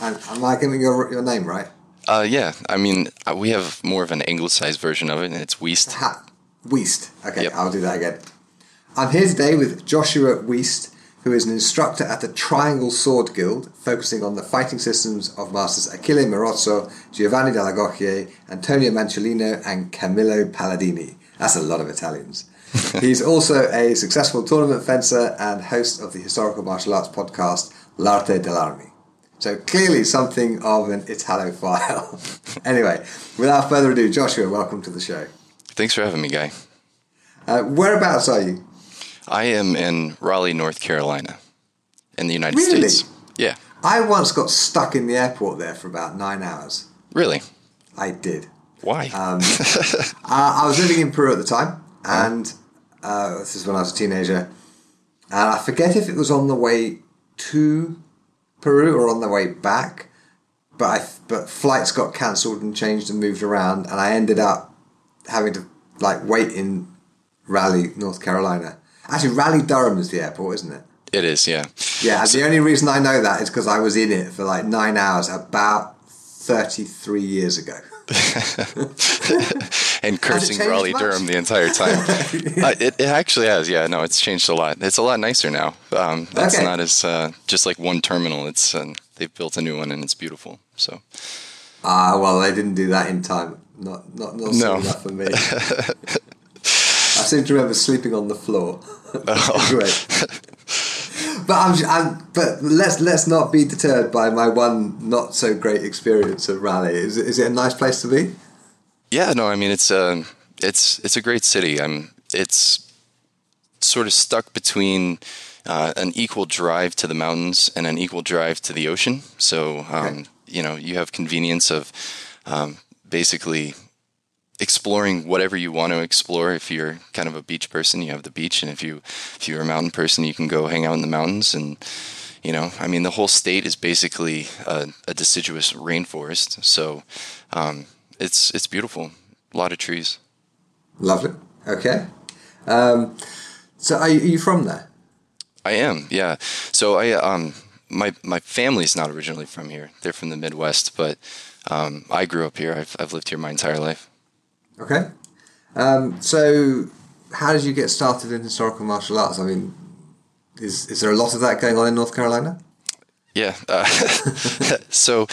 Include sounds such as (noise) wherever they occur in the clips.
And am I giving your, your name right? Uh, yeah. I mean, uh, we have more of an anglicized version of it, and it's Wiest. Ha, Wiest. Okay, yep. I'll do that again. I'm here today with Joshua Wiest, who is an instructor at the Triangle Sword Guild, focusing on the fighting systems of masters Achille Marozzo, Giovanni dall'Agocchie, Antonio Manciolino, and Camillo Palladini. That's a lot of Italians. (laughs) He's also a successful tournament fencer and host of the historical martial arts podcast L'Arte dell'Armi. So clearly something of an Italophile. (laughs) anyway, without further ado, Joshua, welcome to the show. Thanks for having me, Guy. Uh, whereabouts are you? I am in Raleigh, North Carolina, in the United really? States. Yeah. I once got stuck in the airport there for about nine hours. Really? I did. Why? Um, (laughs) uh, I was living in Peru at the time, and uh, this is when I was a teenager. And I forget if it was on the way to Peru or on the way back, but I but flights got cancelled and changed and moved around, and I ended up having to like wait in Raleigh, North Carolina. Actually, Raleigh Durham is the airport, isn't it? It is, yeah. Yeah, the only reason I know that is because I was in it for like nine hours about thirty three years ago. (laughs) and cursing Raleigh much? Durham the entire time. (laughs) uh, it, it, actually has, yeah. No, it's changed a lot. It's a lot nicer now. Um, that's okay. not as uh, just like one terminal. It's uh, they've built a new one and it's beautiful. So. Ah, uh, well, they didn't do that in time. Not not not no. enough for me. (laughs) I seem to remember sleeping on the floor. Oh. Great but I'm, I'm, but let's let's not be deterred by my one not so great experience of Raleigh. Is is it a nice place to be? Yeah, no, I mean it's a uh, it's it's a great city. I'm it's sort of stuck between uh, an equal drive to the mountains and an equal drive to the ocean. So um, okay. you know you have convenience of um, basically exploring whatever you want to explore. If you're kind of a beach person, you have the beach, and if you if you're a mountain person, you can go hang out in the mountains. And you know, I mean, the whole state is basically a, a deciduous rainforest. So um, it's it's beautiful. A lot of trees. Lovely. Okay. Um, so are you, from there? I am. Yeah. So I um my my family's not originally from here. They're from the Midwest, but um, I grew up here. I've I've lived here my entire life. Okay. Um, so, how did you get started in historical martial arts? I mean, is is there a lot of that going on in North Carolina? Yeah. Uh, (laughs) so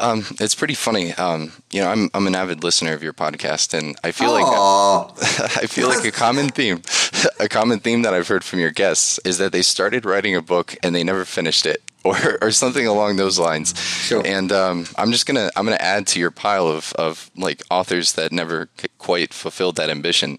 um, it's pretty funny. Um, you know, I'm I'm an avid listener of your podcast, and I feel Aww. like (laughs) I feel like a common theme, (laughs) a common theme that I've heard from your guests is that they started writing a book and they never finished it, (laughs) or or something along those lines. Sure. And um, I'm just gonna I'm gonna add to your pile of of like authors that never quite fulfilled that ambition.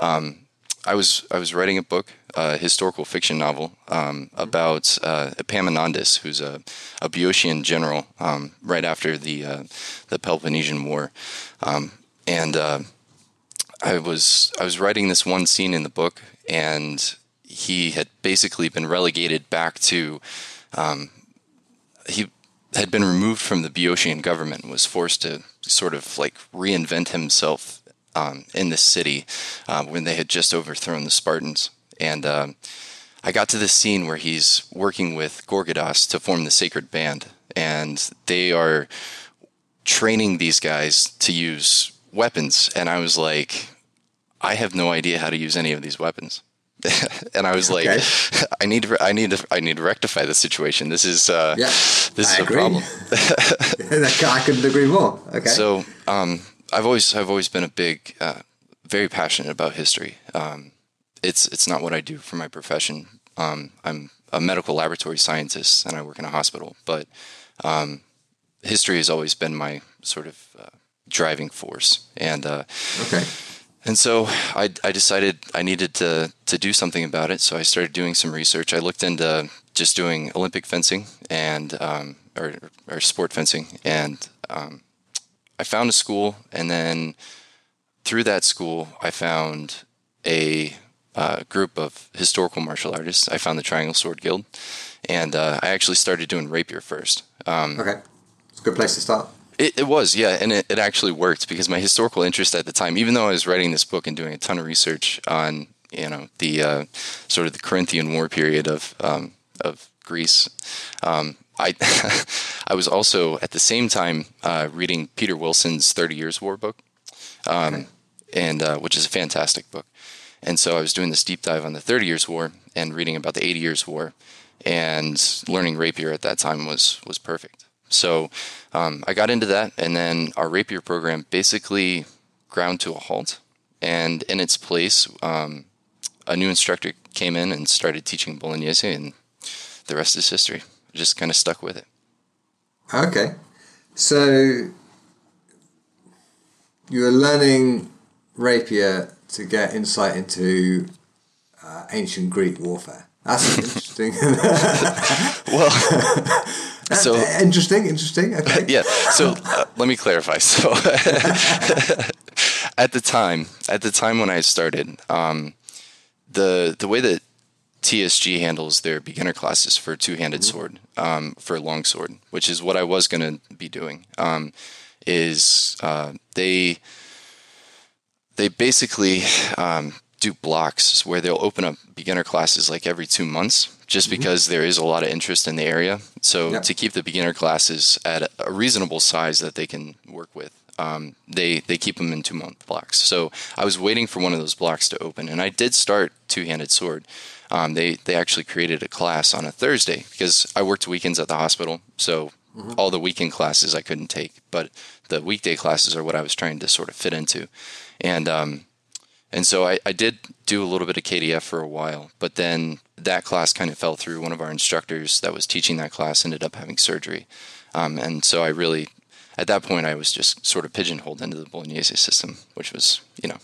Um, I was I was writing a book, a historical fiction novel um, about uh, Epaminondas, who's a, a Boeotian general um, right after the uh, the Peloponnesian War, um, and uh, I was I was writing this one scene in the book, and he had basically been relegated back to um, he had been removed from the Boeotian government and was forced to sort of like reinvent himself um, in the city uh, when they had just overthrown the Spartans. And um, I got to this scene where he's working with Gorgidas to form the Sacred Band, and they are training these guys to use weapons. And I was like, I have no idea how to use any of these weapons. (laughs) and I was like, okay. (laughs) I need to, I need to, I need to rectify the situation. This is, uh, yeah, this is I a agree. problem. (laughs) I couldn't agree more. Okay. So, um, I've always I've always been a big, uh, very passionate about history. Um, it's it's not what I do for my profession. Um, I'm a medical laboratory scientist and I work in a hospital, but um, history has always been my sort of uh, driving force. And uh, okay. And so I, I decided I needed to, to do something about it. So I started doing some research. I looked into just doing Olympic fencing and um, or, or sport fencing, and um, I found a school. And then through that school, I found a uh, group of historical martial artists. I found the Triangle Sword Guild, and uh, I actually started doing rapier first. Um, okay, it's a good place to start. It, it was, yeah, and it, it actually worked because my historical interest at the time, even though I was writing this book and doing a ton of research on, you know, the uh, sort of the Corinthian War period of um, of Greece, um, I (laughs) I was also at the same time uh, reading Peter Wilson's Thirty Years' War book, um, okay. and uh, which is a fantastic book. And so I was doing this deep dive on the Thirty Years' War and reading about the Eighty Years' War, and learning rapier at that time was was perfect. So um, I got into that, and then our rapier program basically ground to a halt. And in its place, um, a new instructor came in and started teaching Bolognese, and the rest is history. I just kind of stuck with it. Okay. So you were learning rapier to get insight into uh, ancient Greek warfare. That's (laughs) interesting. well, so interesting, interesting. (laughs) Okay. yeah. So uh, let me clarify. (laughs) So at the time, at the time when I started, um, the the way that TSG handles their beginner classes for two-handed mm-hmm. sword, um, for long sword, which is what I was going to be doing, um, is uh, they they basically um, do blocks where they'll open up beginner classes like every two months just mm-hmm. because there is a lot of interest in the area. So yep. to keep the beginner classes at a reasonable size that they can work with, um, they they keep them in two month blocks. So I was waiting for one of those blocks to open, and I did start two handed sword. Um, they they actually created a class on a Thursday because I worked weekends at the hospital, so mm-hmm. all the weekend classes I couldn't take, but the weekday classes are what I was trying to sort of fit into, and um, and so I, I did do a little bit of KDF for a while, but then that class kind of fell through. One of our instructors that was teaching that class ended up having surgery. Um, and so I really, at that point, I was just sort of pigeonholed into the Bolognese system, which was, you know,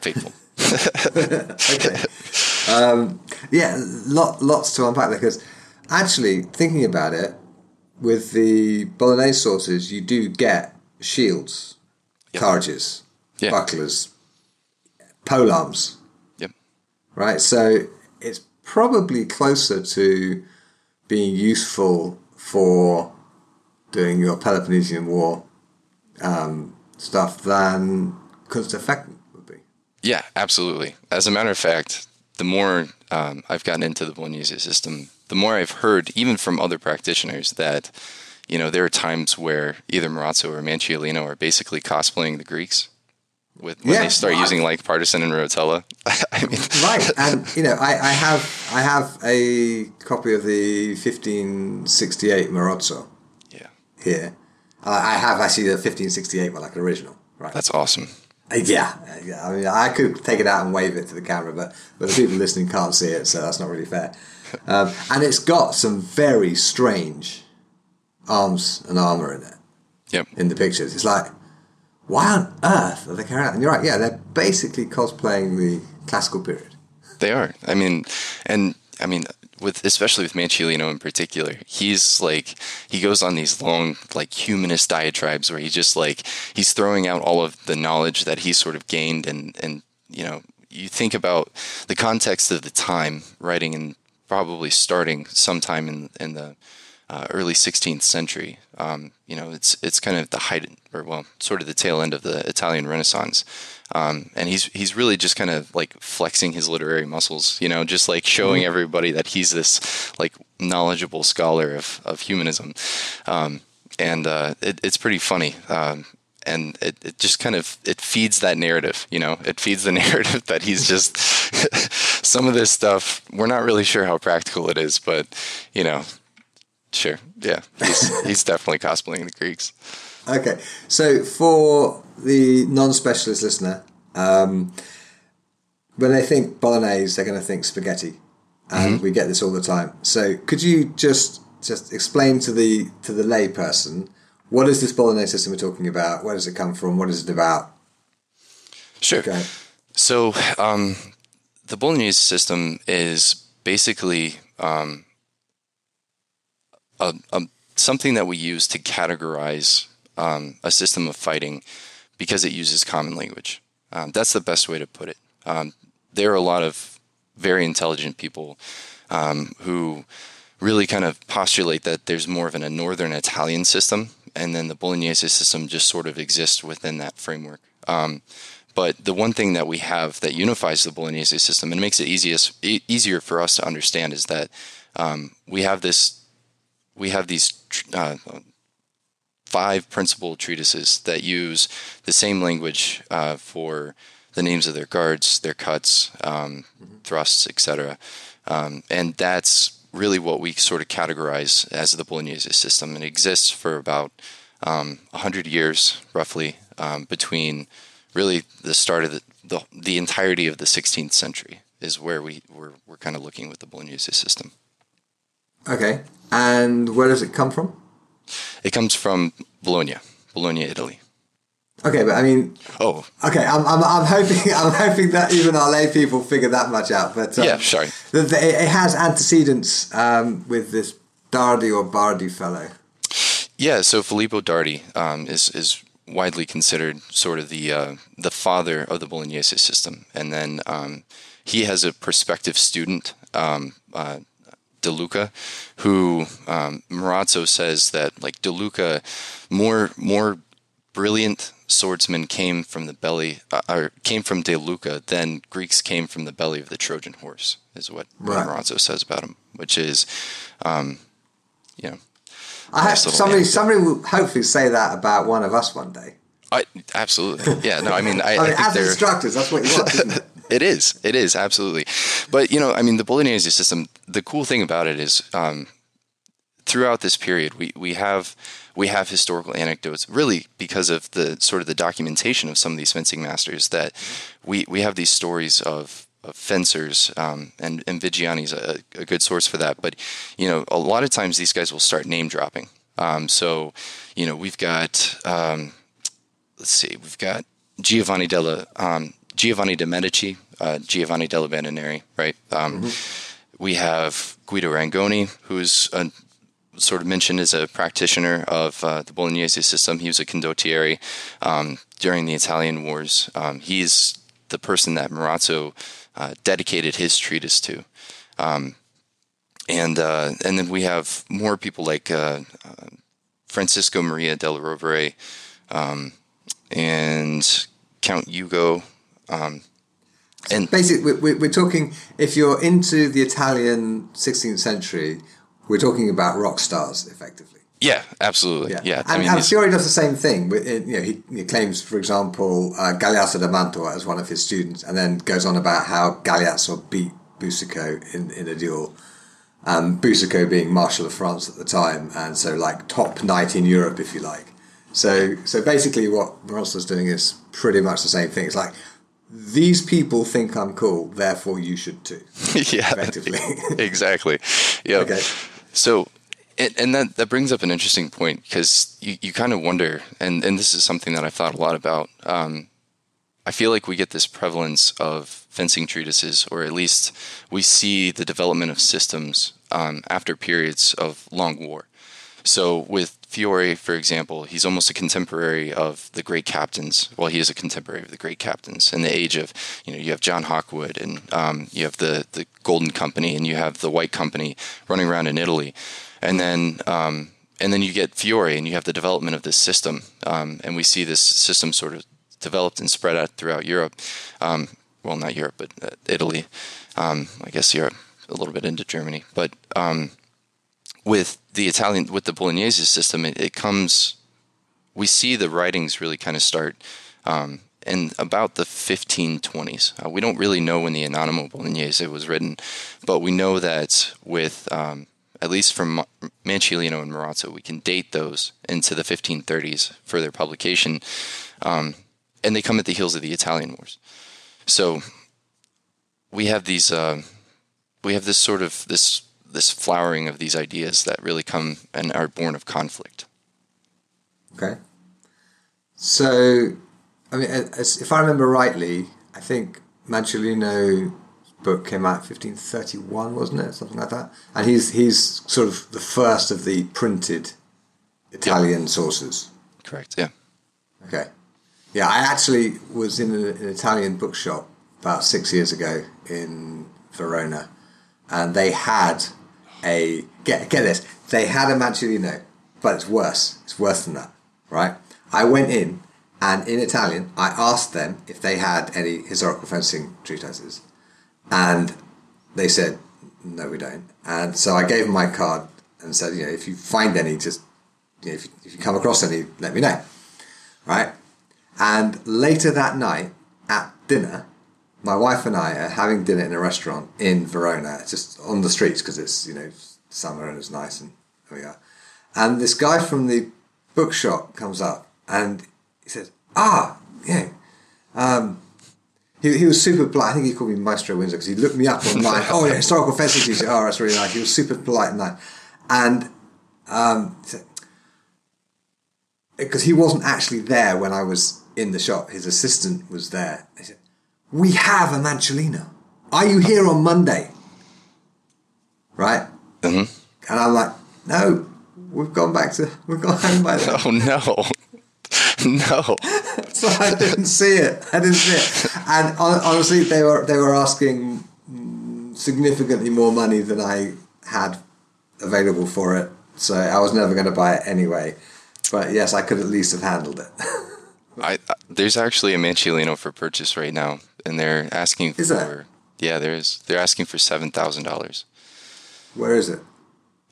fateful. (laughs) okay. Um, yeah, lot, lots to unpack there because actually, thinking about it, with the Bolognese sources, you do get shields, yep. carriages, yeah. bucklers, pole arms. Yep. Right. So it's probably closer to being useful for doing your Peloponnesian War um, stuff than Kunstfechten would be. Yeah, absolutely. As a matter of fact, the more um, I've gotten into the Bolognese system, the more I've heard, even from other practitioners, that you know there are times where either Marozzo or Manciolino are basically cosplaying the Greeks with when yeah, they start using like partisan and rotella. (laughs) I mean, right, (laughs) and you know, I, I have I have a copy of the 1568 Marozzo. Yeah. Here, uh, I have actually the 1568 one, like an original. Right. That's awesome. Uh, yeah, yeah. I mean, I could take it out and wave it to the camera, but but the people listening can't see it, so that's not really fair. (laughs) Um, and it's got some very strange arms and armor in it. Yep. In the pictures, it's like why on earth are they carrying out? And you're right, yeah, they're basically cosplaying the classical period. They are. I mean, and I mean, with especially with Manciolino in particular, he's like he goes on these long like humanist diatribes where he just like he's throwing out all of the knowledge that he's sort of gained and and you know you think about the context of the time writing and probably starting sometime in in the uh, early 16th century. Um, you know, it's it's kind of the height, or well, sort of the tail end of the Italian Renaissance. Um, and he's he's really just kind of like flexing his literary muscles, you know, just like showing mm-hmm. everybody that he's this like knowledgeable scholar of of humanism, um, and uh, it, it's pretty funny. Um, and it, it just kind of it feeds that narrative you know it feeds the (laughs) narrative that he's just (laughs) some of this stuff we're not really sure how practical it is but you know Sure. Yeah. He's, he's definitely cosplaying the Greeks. Okay. So for the non-specialist listener, um, when they think bolognese, they're going to think spaghetti, and mm-hmm. we get this all the time. So could you just just explain to the to the lay person what is this bolognese system we're talking about? Where does it come from? What is it about? Sure. Okay. So um, the Bolognese system is basically um, a, a, something that we use to categorize um, a system of fighting because it uses common language. Um, that's the best way to put it. Um, there are a lot of very intelligent people um, who really kind of postulate that there's more of an, a northern Italian system, and then the Bolognese system just sort of exists within that framework. Um, but the one thing that we have that unifies the Bolognese system and makes it easiest, e- easier for us to understand is that um, we have this, we have these uh, five principal treatises that use the same language uh, for the names of their guards, their cuts, um, mm-hmm. thrusts, etc. Um, and that's really what we sort of categorize as the Bolognese system. It exists for about um, 100 years, roughly, um, between really the start of the, the, the entirety of the 16th century is where we we're, we're kind of looking with the Bolognese system. Okay, and where does it come from? It comes from Bologna, Bologna, Italy. Okay, but I mean, oh, okay. I'm, I'm, I'm hoping (laughs) I'm hoping that even our lay people figure that much out. But um, yeah, sorry. The, the, it has antecedents um, with this Dardi or Bardi fellow. Yeah, so Filippo Dardi um, is is widely considered sort of the uh, the father of the Bolognese system, and then um, he has a prospective student. Um, uh, De Luca, who um, Marozzo says that like DeLuca, more more brilliant swordsmen came from the belly, uh, or came from DeLuca than Greeks came from the belly of the Trojan horse, is what right. Marozzo says about him, which is, um, you know. I have, somebody, anecdote. somebody will hopefully say that about one of us one day. I, absolutely. Yeah. No, I mean, I, I, mean, I as instructors, that's what you want, isn't (laughs) it? is. It is absolutely. But you know, I mean, the Bolognese system. The cool thing about it is, um, throughout this period, we we have we have historical anecdotes, really because of the sort of the documentation of some of these fencing masters. That we we have these stories of of fencers, um, and, and Viggiani's a, a, good source for that. But, you know, a lot of times these guys will start name dropping. Um, so, you know, we've got, um, let's see, we've got Giovanni della, um, Giovanni de' Medici, uh, Giovanni dalle Bande Nere, right? Um, mm-hmm. We have Guido Rangoni, who's a, sort of mentioned as a practitioner of uh, the Bolognese system. He was a condottiere um, during the Italian Wars. Um, he's the person that Marozzo uh, dedicated his treatise to. Um, and uh, and then we have more people like uh, uh, Francisco Maria della Rovere um, and Count Ugo um, and basically, we're, we're talking if you're into the Italian 16th century, we're talking about rock stars, effectively. Yeah, absolutely. Yeah, yeah. And, I mean, and Fiore does the same thing. You know, he, he claims, for example, uh, Galeazzo da Mantua as one of his students, and then goes on about how Galeazzo beat Boucicaut in, in a duel. Um, Boucicaut being Marshal of France at the time, and so like top knight in Europe, if you like. So, so basically, what Marozzo's doing is pretty much the same thing. It's like these people think I'm cool, therefore you should too. (laughs) yeah, effectively. (laughs) exactly. Yeah. Okay. So, and, and that, that brings up an interesting point because you, you kind of wonder, and, and this is something that I've thought a lot about. Um, I feel like we get this prevalence of fencing treatises, or at least we see the development of systems um, after periods of long war. So, with Fiore, for example, he's almost a contemporary of the great captains. Well, he is a contemporary of the great captains in the age of, you know, you have John Hawkwood and um, you have the, the Golden Company and you have the White Company running around in Italy. And then, um, and then you get Fiore and you have the development of this system. Um, and we see this system sort of developed and spread out throughout Europe. Um, well, not Europe, but uh, Italy. Um, I guess Europe, a little bit into Germany. But um, with the Italian with the Bolognese system, it, it, comes. We see the writings really kind of start um, in about the 1520s. Uh, we don't really know when the Anonimo Bolognese was written, but we know that with um, at least from Manciolino and Marozzo, we can date those into the 1530s for their publication, um, and they come at the heels of the Italian Wars. So we have these. Uh, we have this sort of this this flowering of these ideas that really come and are born of conflict. Okay. So I mean, as, if I remember rightly, I think Manciolino's book came out 1531, wasn't it? Something like that. And he's he's sort of the first of the printed Italian yep. sources. Correct. Yeah. Okay. Yeah, I actually was in an Italian bookshop about six years ago in Verona, and they had a get get this. They had a Manciolino, but it's worse. It's worse than that, right? I went in, and in Italian, I asked them if they had any historical fencing treatises, and they said no, we don't. And so I gave them my card and said, you know, if you find any, just you know, if, you, if you come across any, let me know, right? And later that night at dinner, my wife and I are having dinner in a restaurant in Verona, just on the streets because it's you know summer and it's nice and we are. And this guy from the bookshop comes up and he says, "Ah, yeah." Um, he, he was super polite. I think he called me Maestro Windsor because he looked me up online. oh, yeah, historical teacher. Oh, that's really nice. He was super polite and that. And um, because he wasn't actually there when I was in the shop, his assistant was there. He said, we have a Manciolino. Are you here on Monday? Right? Mm-hmm. And I'm like, no, we've gone back to, we've gone home by then. Oh, no. (laughs) No. (laughs) so I didn't see it. I didn't see it. And honestly, they were they were asking significantly more money than I had available for it. So I was never going to buy it anyway. But yes, I could at least have handled it. (laughs) I, there's actually a Manciolino for purchase right now and they're asking is for that? yeah, there is. They're asking for seven thousand dollars. Where is it?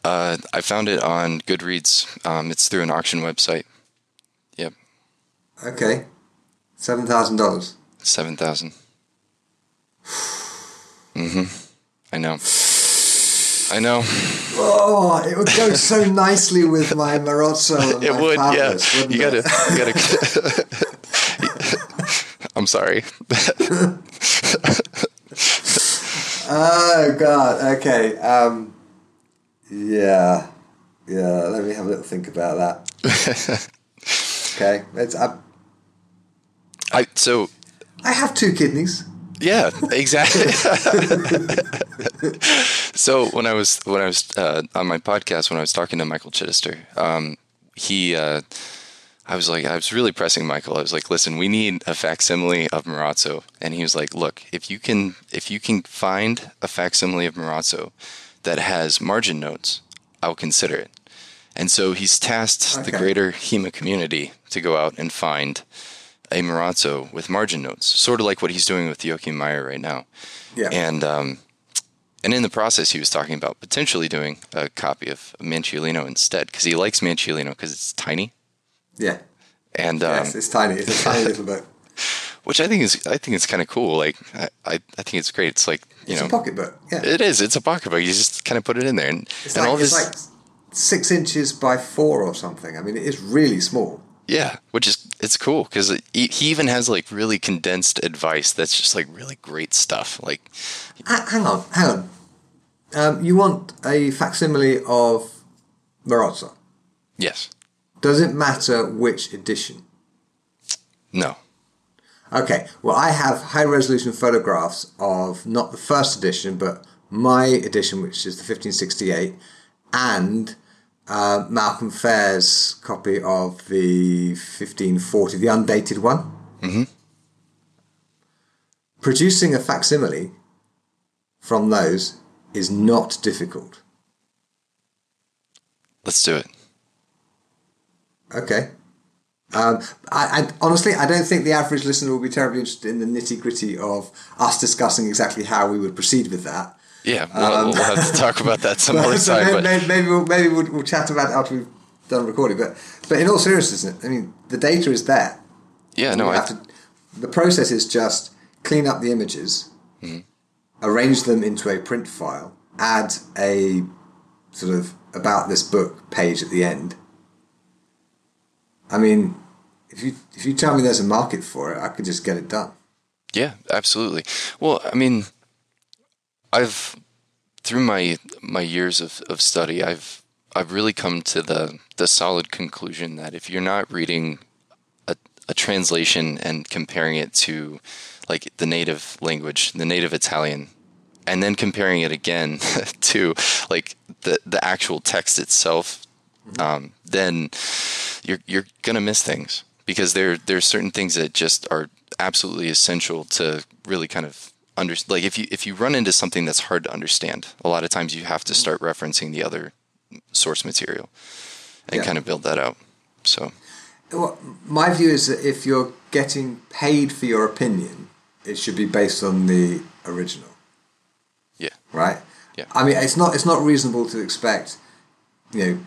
Uh, I found it on Goodreads. Um, it's through an auction website. Yep. Okay, seven thousand dollars. Seven thousand. mm-hmm. I know. I know. Oh, it would go so (laughs) nicely with my Marozzo. it would, yeah. You gotta, you gotta. (laughs) I'm sorry. (laughs) oh God. Okay. Um, yeah. Yeah. Let me have a little think about that. (laughs) okay. It's I. I so. I have two kidneys. Yeah, exactly. (laughs) so when I was when I was uh, on my podcast when I was talking to Michael Chidester, um, he uh, I was like, I was really pressing Michael. I was like, listen, we need a facsimile of Marozzo. And he was like, look, if you can, if you can find a facsimile of Marozzo that has margin notes, I'll consider it. And so he's tasked okay. the greater HEMA community to go out and find a Marozzo with margin notes, sort of like what he's doing with Joachim Meyer right now. Yeah. And, um, and in the process, he was talking about potentially doing a copy of Manciolino instead because he likes Manciolino because it's tiny yeah. And um, yes, it's tiny. It's a tiny (laughs) little book. Which I think is I think it's kind of cool. Like I, I, I think it's great. It's like you it's know, a pocketbook. Yeah. It is. It's a pocketbook. You just kind of put it in there, and, it's and like, all this. like six inches by four or something. I mean, it is really small. Yeah, which is it's cool because he, he even has like really condensed advice that's just like really great stuff. Like, hang on, hang on. Um, you want a facsimile of Marozzo? Yes. Does it matter which edition? No. Okay, well, I have high resolution photographs of not the first edition, but my edition, which is the 1568, and uh, Malcolm Fare's copy of the 1540, the undated one. Mm-hmm. Producing a facsimile from those is not difficult. Let's do it. Okay. Um, I, I, honestly, I don't think the average listener will be terribly interested in the nitty gritty of us discussing exactly how we would proceed with that. Yeah, we'll, um, we'll have to talk about that some (laughs) other so time. Maybe, maybe, we'll, maybe we'll, we'll, chat about it after we've done recording. But but in all seriousness, I mean, the data is there. Yeah, no, I... have to. The process is just clean up the images, mm-hmm. arrange them into a print file, add a sort of about this book page at the end, I mean, if you if you tell me there's a market for it, I could just get it done. Yeah, absolutely. Well, I mean, I've through my my years of, of study, I've I've really come to the the solid conclusion that if you're not reading a, a translation and comparing it to like the native language, the native Italian, and then comparing it again (laughs) to like the the actual text itself, um, then you're you're gonna miss things because there there's certain things that just are absolutely essential to really kind of under like if you if you run into something that's hard to understand, a lot of times you have to start referencing the other source material and yeah. kind of build that out. So, well, my view is that if you're getting paid for your opinion, it should be based on the original. Yeah. Right. Yeah. I mean, it's not it's not reasonable to expect, you know,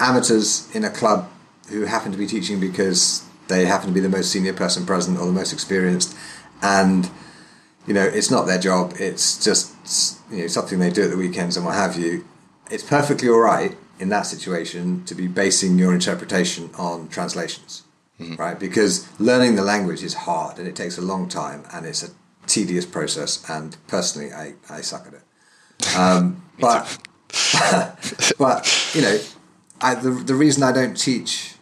amateurs in a club who happen to be teaching because they happen to be the most senior person present or the most experienced, and you know it's not their job. It's just you know something they do at the weekends and what have you. It's perfectly all right in that situation to be basing your interpretation on translations, mm-hmm. right? Because learning the language is hard and it takes a long time and it's a tedious process. And personally, I, I suck at it. Um, (laughs) but (laughs) but you know, I, the the reason I don't teach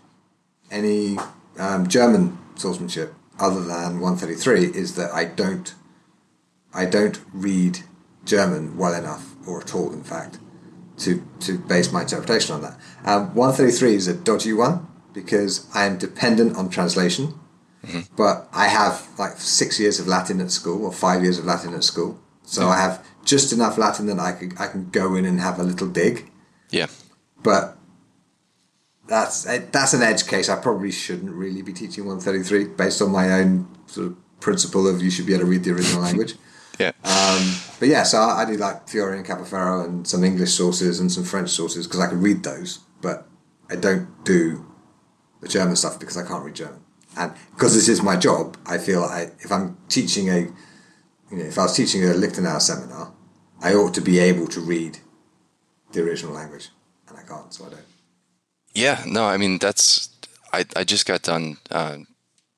any um, German swordsmanship other than 133 is that I don't I don't read German well enough or at all in fact to, to base my interpretation on that. Um, 133 is a dodgy one because I am dependent on translation, mm-hmm. but I have like six years of Latin at school or five years of Latin at school. So yeah. I have just enough Latin that I can, I can go in and have a little dig. Yeah. But that's eh, that's an edge case. I probably shouldn't really be teaching 133 based on my own sort of principle of you should be able to read the original language. (laughs) Yeah. Um, but yeah, so I, I do like Fiore and Capoferro and some English sources and some French sources because I can read those, but I don't do the German stuff because I can't read German. And because this is my job, I feel I, if I'm teaching a, you know, if I was teaching a Lichtenau seminar, I ought to be able to read the original language, and I can't, so I don't. Yeah, no, I mean that's I I just got done uh,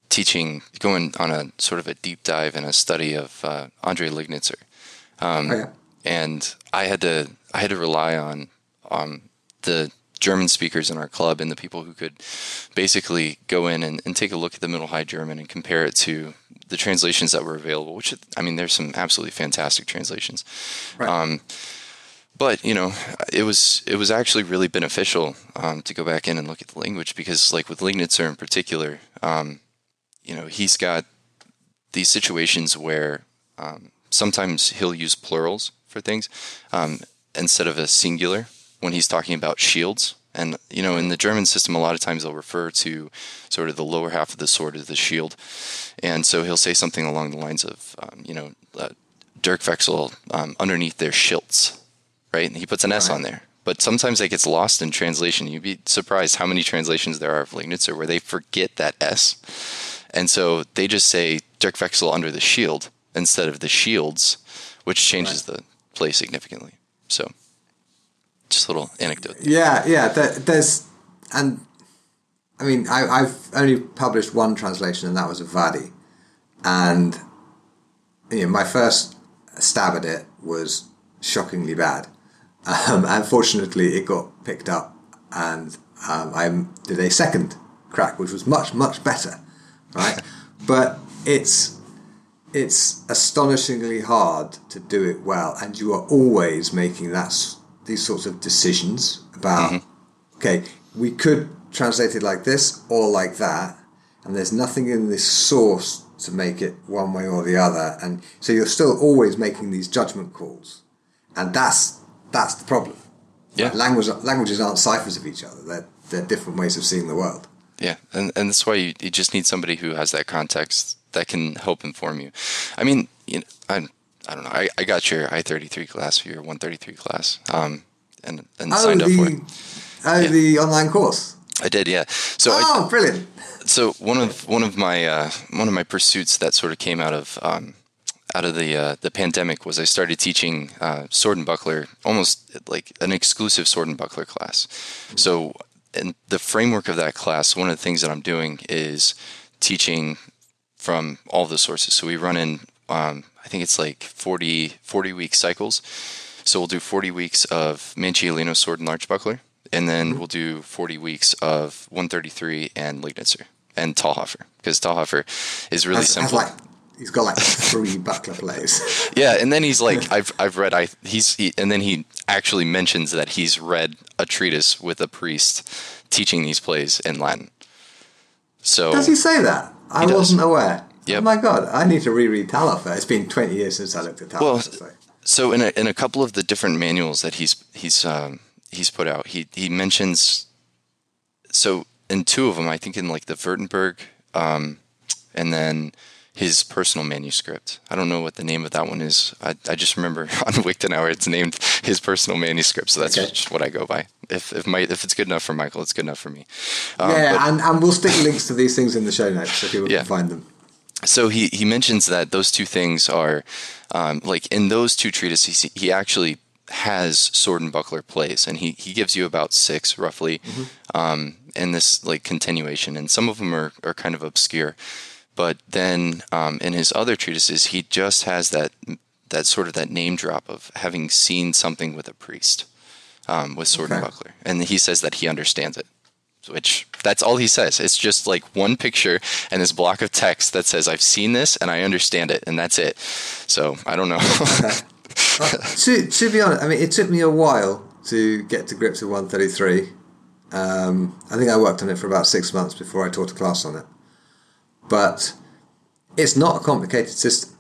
teaching, going on a sort of a deep dive and a study of uh, Andre Lignitzer, um, oh, yeah. and I had to I had to rely on on the German speakers in our club and the people who could basically go in and, and take a look at the Middle High German and compare it to the translations that were available. Which I mean, there's some absolutely fantastic translations. Right. Um, but you know, it was it was actually really beneficial um, to go back in and look at the language because, like with Lignitzer in particular, um, you know, he's got these situations where um, sometimes he'll use plurals for things um, instead of a singular when he's talking about shields. And you know, in the German system, a lot of times they'll refer to sort of the lower half of the sword as the shield, and so he'll say something along the lines of, um, you know, uh, Durchwechsel um, underneath their schilts, right? And he puts an S on there. But sometimes that gets lost in translation. You'd be surprised how many translations there are of Lignitzer where they forget that S and so they just say Durchwechsel under the shield instead of the shields, which changes right. the play significantly. So, just a little anecdote. Yeah, yeah. there's, and I mean, I, have only published one translation, and that was of Vadi. And you know, my first stab at it was shockingly bad. Um, unfortunately, it got picked up, and um, I did a second crack, which was much, much better right? (laughs) but it's it's astonishingly hard to do it well, and you are always making that these sorts of decisions about mm-hmm. okay, we could translate it like this or like that, and there's nothing in this source to make it one way or the other, and so you're still always making these judgment calls, and that's that's the problem. Yeah, language languages aren't ciphers of each other; they're they're different ways of seeing the world. Yeah, and and that's why you, you just need somebody who has that context that can help inform you. I mean, you know, I I don't know. I, I got your I thirty three class your one thirty three class, um, and and oh, signed the, up for it. Oh, yeah. the online course. I did, yeah. So oh, I, brilliant! So one of one of my uh, one of my pursuits that sort of came out of um, out of the uh, the pandemic was I started teaching uh, sword and buckler, almost like an exclusive sword and buckler class. So in the framework of that class, one of the things that I'm doing is teaching from all the sources. So we run in, um, I think it's like 40, 40 week cycles. So we'll do 40 weeks of Manciolino sword and large buckler, and then mm-hmm. we'll do 40 weeks of 133 and Lignitzer. and Talhofer because Talhofer is really simple. Like, he's got like three buckler plays. (laughs) Yeah, and then he's like, I've I've read I he's he, and then he actually mentions that he's read a treatise with a priest teaching these plays in Latin. So does he say that? I wasn't aware. Yep. Oh my god, I need to reread Talhofer. It's been twenty years since I looked at Talhofer. Well, so. so in a, in a couple of the different manuals that he's he's um, he's put out, he he mentions. So in two of them, I think in like the Württemberg, um, and then his personal manuscript. I don't know what the name of that one is. I, I just remember (laughs) on Wiktenauer it's named his personal manuscript, so that's Okay. just what I go by. If if my if it's good enough for Michael, it's good enough for me. Um, yeah, but- and, and we'll stick links to these things in the show notes so people Yeah. can find them. so he he mentions that those two things are um, like in those two treatises he, he actually has sword and buckler plays and he he gives you about six roughly um, in this like continuation and some of them are, are kind of obscure but then um, in his other treatises he just has that that sort of that name drop of having seen something with a priest um, with sword and buckler and he says that he understands it which that's all he says. It's just like one picture and this block of text that says, I've seen this and I understand it, and that's it. So I don't know. (laughs) to, to be honest, I mean, it took me a while to get to grips with 133. Um, I think I worked on it for about six months before I taught a class on it. But it's not a complicated system.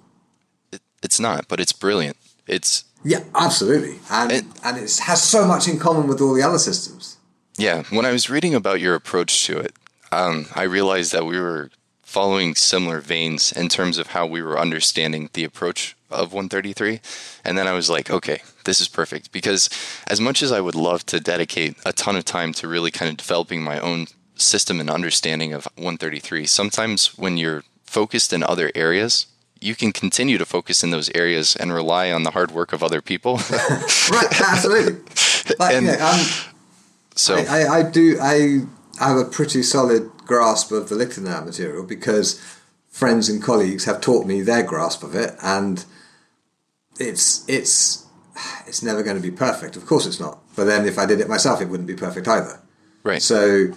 it's not, but it's brilliant. It's, Yeah, absolutely. And, It- and it has so much in common with all the other systems. yeah, when I was reading about your approach to it, um, I realized that we were following similar veins in terms of how we were understanding the approach of 133. And then I was like, okay, this is perfect. Because as much as I would love to dedicate a ton of time to really kind of developing my own system and understanding of 133, sometimes when you're focused in other areas, you can continue to focus in those areas and rely on the hard work of other people. (laughs) Right, absolutely. (laughs) Like, And- yeah, I'm, so, I, I, I do. I have a pretty solid grasp of the Lichtenauer material because friends and colleagues have taught me their grasp of it, and it's it's it's never going to be perfect. Of course, it's not. But then, if I did it myself, it wouldn't be perfect either. right. So,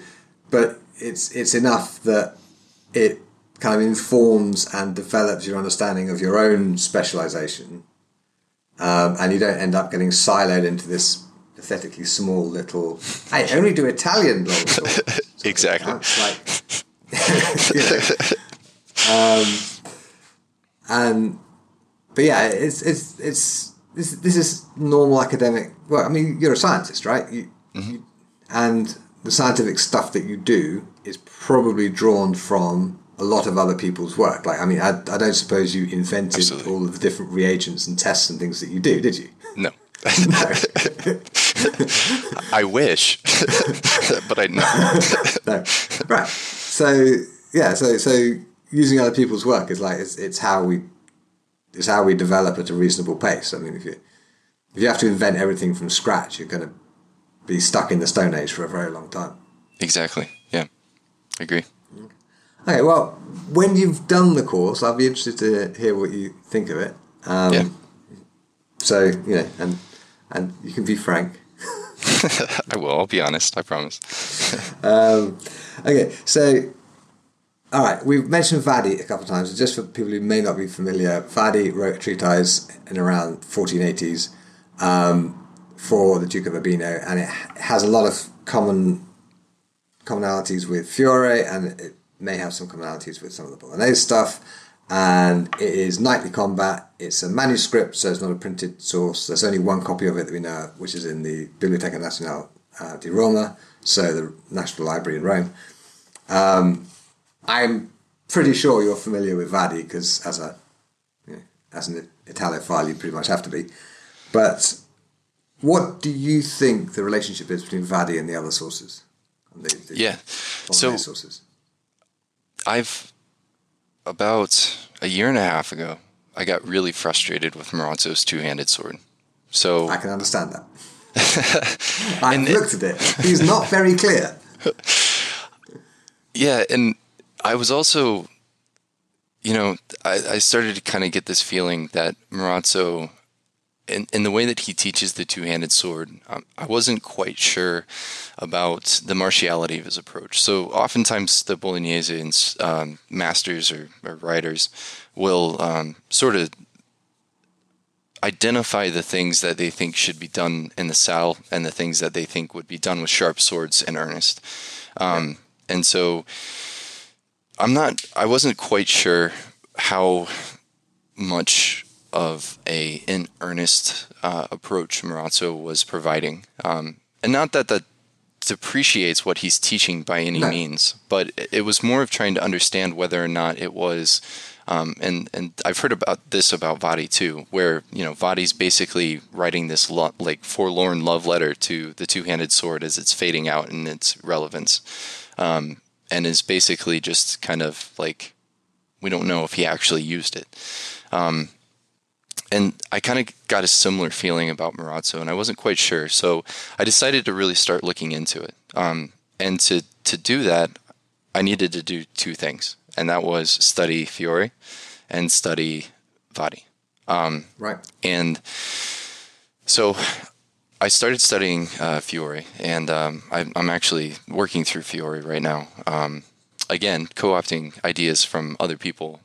but it's it's enough that it kind of informs and develops your understanding of your own specialization, um, and you don't end up getting siloed into this pathetically small little. I only do Italian long (laughs) sword." Exactly. Like, (laughs) you know, um, and but yeah, it's it's it's this this is normal academic. Well, I mean, you're a scientist, right? You, you, and the scientific stuff that you do is probably drawn from a lot of other people's work. Like, I mean, I, I don't suppose you invented Absolutely. all of the different reagents and tests and things that you do, did you? no. (laughs) I wish, (laughs) but I know. (laughs) no. Right. So yeah, so so using other people's work is like it's it's how we it's how we develop at a reasonable pace. I mean, if you if you have to invent everything from scratch, you're going to be stuck in the Stone Age for a very long time. Exactly. Yeah. I agree. Okay, well, when you've done the course, I'll be interested to hear what you think of it. Um, Yeah. So you know, and and you can be frank. (laughs) (laughs) I will. I'll be honest. I promise. (laughs) Um, okay, so all right, we've mentioned Vadi a couple of times. Just for people who may not be familiar, Vadi wrote a treatise in around 1480s um, for the Duke of Urbino, and it has a lot of common commonalities with Fiore, and it may have some commonalities with some of the Bolognese stuff. And it is knightly combat. It's a manuscript, so it's not a printed source. There's only one copy of it that we know, which is in the Biblioteca Nazionale uh, di Roma, so the National Library in Rome. Um, I'm pretty sure you're familiar with Vadi because, as a you know, as an Italophile, you pretty much have to be. But what do you think the relationship is between Vadi and the other sources? And the, the Yeah. So sources. I've about a year and a half ago, I got really frustrated with Marozzo's two-handed sword. So I can understand that. (laughs) It- looked at it. He's not very clear. (laughs) Yeah, and I was also, you know, I, I started to kind of get this feeling that Marazzo, in, in the way that he teaches the two-handed sword, um, I wasn't quite sure about the martiality of his approach. So oftentimes the Bolognese um, masters or, or, writers will um, sort of identify the things that they think should be done in the saddle and the things that they think would be done with sharp swords in earnest. Um, and so I'm not, I wasn't quite sure how much of a in earnest uh, approach Marozzo was providing. Um, and not that that depreciates what he's teaching by any no. means, but it was more of trying to understand whether or not it was um, and and I've heard about this about Vadi too, where you know Vadi's basically writing this lo- like forlorn love letter to the two-handed sword as it's fading out in its relevance, um, and is basically just kind of like we don't know if he actually used it. Um, and I kind of got a similar feeling about Marozzo, and I wasn't quite sure. So I decided to really start looking into it. Um, and to to do that, I needed to do two things and that was study Fiore and study Vadi. Um, right. And so I started studying uh, Fiore, and um, I, am actually working through Fiore right now. Um, again, co-opting ideas from other people.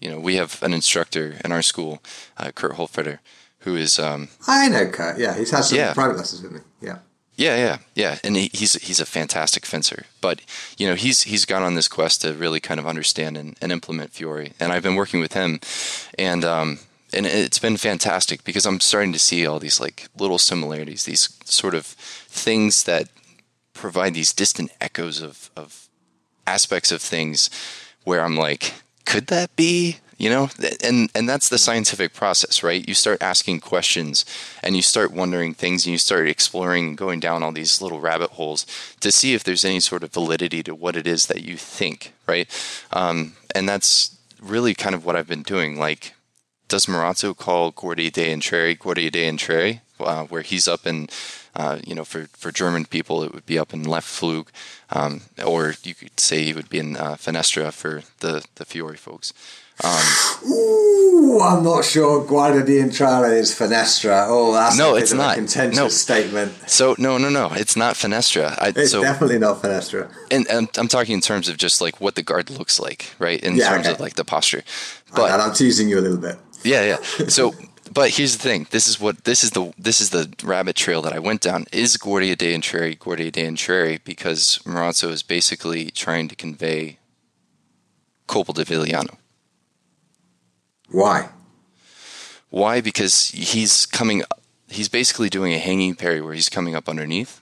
You know, we have an instructor in our school, uh, Kurt Holfeder, who is. Um, I know Kurt. Yeah, he's had some yeah. private lessons with me. Yeah. Yeah, yeah, yeah, and he, he's he's a fantastic fencer. But you know, he's he's gone on this quest to really kind of understand and, and implement Fiore, and I've been working with him, and um, and it's been fantastic because I'm starting to see all these like little similarities, these sort of things that provide these distant echoes of of aspects of things where I'm like, could that be? you know? And and that's the scientific process right? You start asking questions and you start wondering things and you start exploring going down all these little rabbit holes to see if there's any sort of validity to what it is that you think right? Um, and that's really kind of what i've been doing. Like does Marozzo call Guardia dei Entrari Guardia dei Entrari, uh, where he's up in, uh, you know, for, for German people, it would be up in Left Flug, um, or you could say it would be in uh, Fenestra for the, the Fiore folks. Um, Ooh, I'm not sure Guardia di Entrare is Fenestra. Oh, that's no, it's not. contentious no. statement. So no, no, no, it's not Fenestra. I, it's so, definitely not Fenestra. And, and, I'm talking in terms of just like what the guard looks like, right? In yeah, terms okay. of like the posture. But I'm teasing you a little bit. Yeah, yeah. So, (laughs) but here's the thing. This is what this is the this is the rabbit trail that I went down. Is Guardia dei Entrari Guardia dei Entrari because Marozzo is basically trying to convey Colpo di Villano. why? Why? Because he's coming. He's basically doing a hanging parry where he's coming up underneath,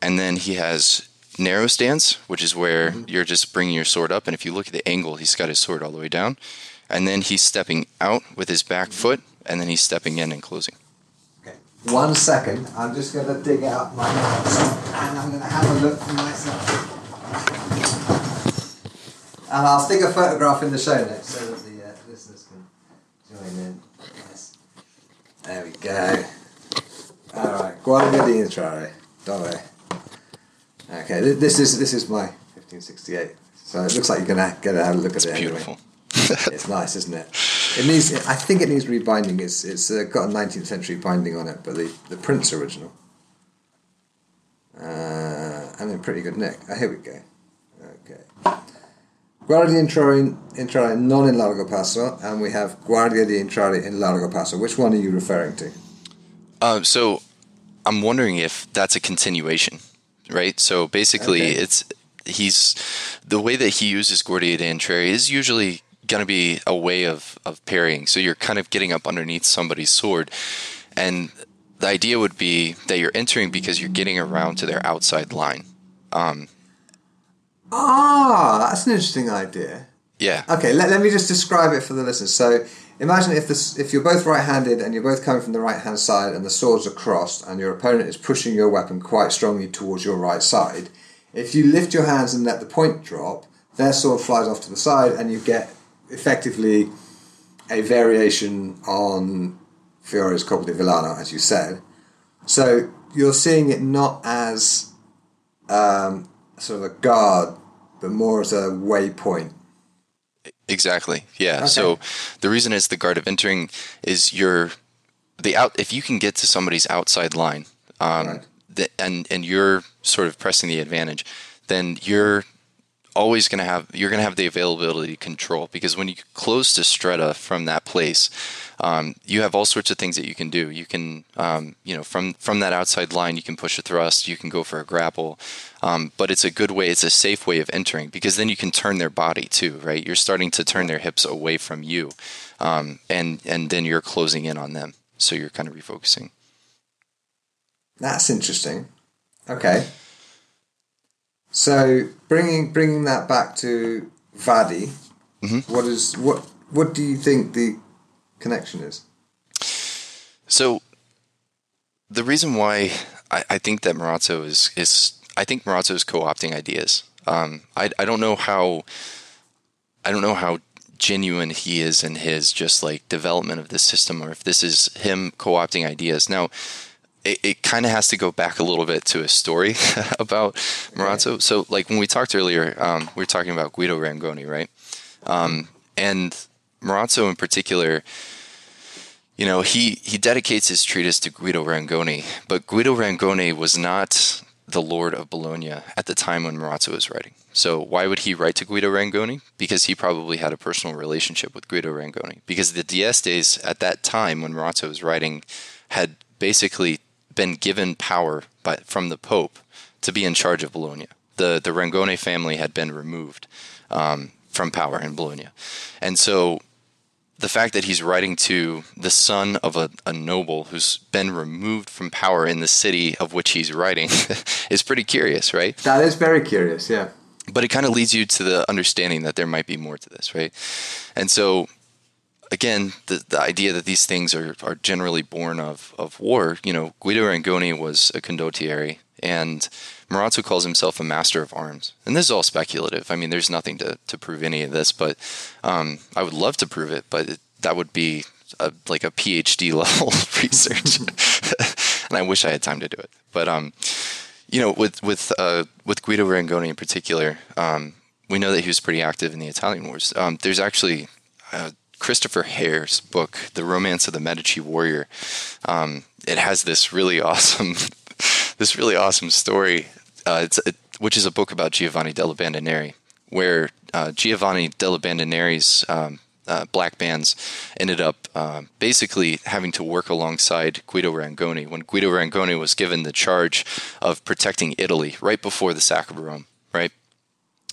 and then he has narrow stance, which is where mm-hmm. you're just bringing your sword up. And if you look at the angle, he's got his sword all the way down, and then he's stepping out with his back foot, and then he's stepping in and closing. Okay. One second. I'm just going to dig out my notes, and I'm going to have a look for myself. And I'll stick a photograph in the show notes so that the uh, listeners can join in. Yes. There we go. Alright, Guardia di Entrare. Dove. Okay, this is this is my 1568. So it looks like you're gonna get a look it's at it. Beautiful. Anyway. (laughs) it's nice, isn't it? It needs. I think it needs rebinding. It's it's uh, got a 19th century binding on it, but the the print's original. Uh, and in pretty good nick. Oh, here we go. Okay. Guardia di Entrare non in Largo Passo, and we have Guardia di Entrare in Largo Passo. Which one are you referring to? Uh, so I'm wondering if that's a continuation, right? So basically, okay. it's he's the way that he uses Guardia di Entrare is usually going to be a way of, of parrying. So you're kind of getting up underneath somebody's sword. And the idea would be that you're entering because you're getting around to their outside line. Um, Ah, that's an interesting idea. Yeah. Okay, let, let me just describe it for the listeners. So imagine if this if you're both right-handed and you're both coming from the right-hand side and the swords are crossed and your opponent is pushing your weapon quite strongly towards your right side. If you lift your hands and let the point drop, their sword flies off to the side and you get effectively a variation on Fiore's Colpo di Villano, as you said. So you're seeing it not as um, sort of a guard, but more as a waypoint. Exactly. Yeah. Okay. So the reason is the guard of entering is you're the out if you can get to somebody's outside line, um, right. the, and and you're sort of pressing the advantage, then you're always going to have you're going to have the availability control because when you close to stretta from that place um, you have all sorts of things that you can do. You can um, you know from from that outside line you can push a thrust you can go for a grapple um, but it's a good way it's a safe way of entering because then you can turn their body too right? You're starting to turn their hips away from you um, and and then you're closing in on them. So you're kind of refocusing. That's interesting. Okay so bringing bringing that back to Vadi, mm-hmm. what is what what do you think the connection is? So the reason why I, I think that Marozzo is is I think Marozzo is co-opting ideas. Um, I I don't know how I don't know how genuine he is in his just like development of the system or if this is him co-opting ideas. Now it, it kind of has to go back a little bit to a story (laughs) about Marozzo. So, like when we talked earlier, um, we were talking about Guido Rangoni, right? Um, and Marozzo in particular, you know, he, he dedicates his treatise to Guido Rangoni, but Guido Rangoni was not the Lord of Bologna at the time when Marozzo was writing. So why would he write to Guido Rangoni? Because he probably had a personal relationship with Guido Rangoni. Because the D'Estes at that time when Marozzo was writing had basically been given power by, from the Pope to be in charge of Bologna. The, the Rangone family had been removed um, from power in Bologna. And so the fact that he's writing to the son of a, a, noble who's been removed from power in the city of which he's writing (laughs) is pretty curious, right? That is very curious, yeah. But it kind of leads you to the understanding that there might be more to this, right? And so again, the, the idea that these things are, are generally born of, of war, you know, Guido Rangoni was a condottiere, and Marozzo calls himself a master of arms. And this is all speculative. I mean, there's nothing to, to prove any of this, but um, I would love to prove it, but it, that would be a, like a PhD (laughs) level research. (laughs) and I wish I had time to do it. But, um, you know, with, with, uh, with Guido Rangoni in particular, um, we know that he was pretty active in the Italian wars. Um, there's actually uh, Christopher Hare's book, The Romance of the Medici Warrior. Um, it has this really (laughs) awesome, this really awesome story. Uh, it's it, which is a book about Giovanni dalle Bande Nere, where uh, Giovanni dalle Bande Nere's um, uh, black bands ended up uh, basically having to work alongside Guido Rangoni when Guido Rangoni was given the charge of protecting Italy right before the sack of Rome. Right,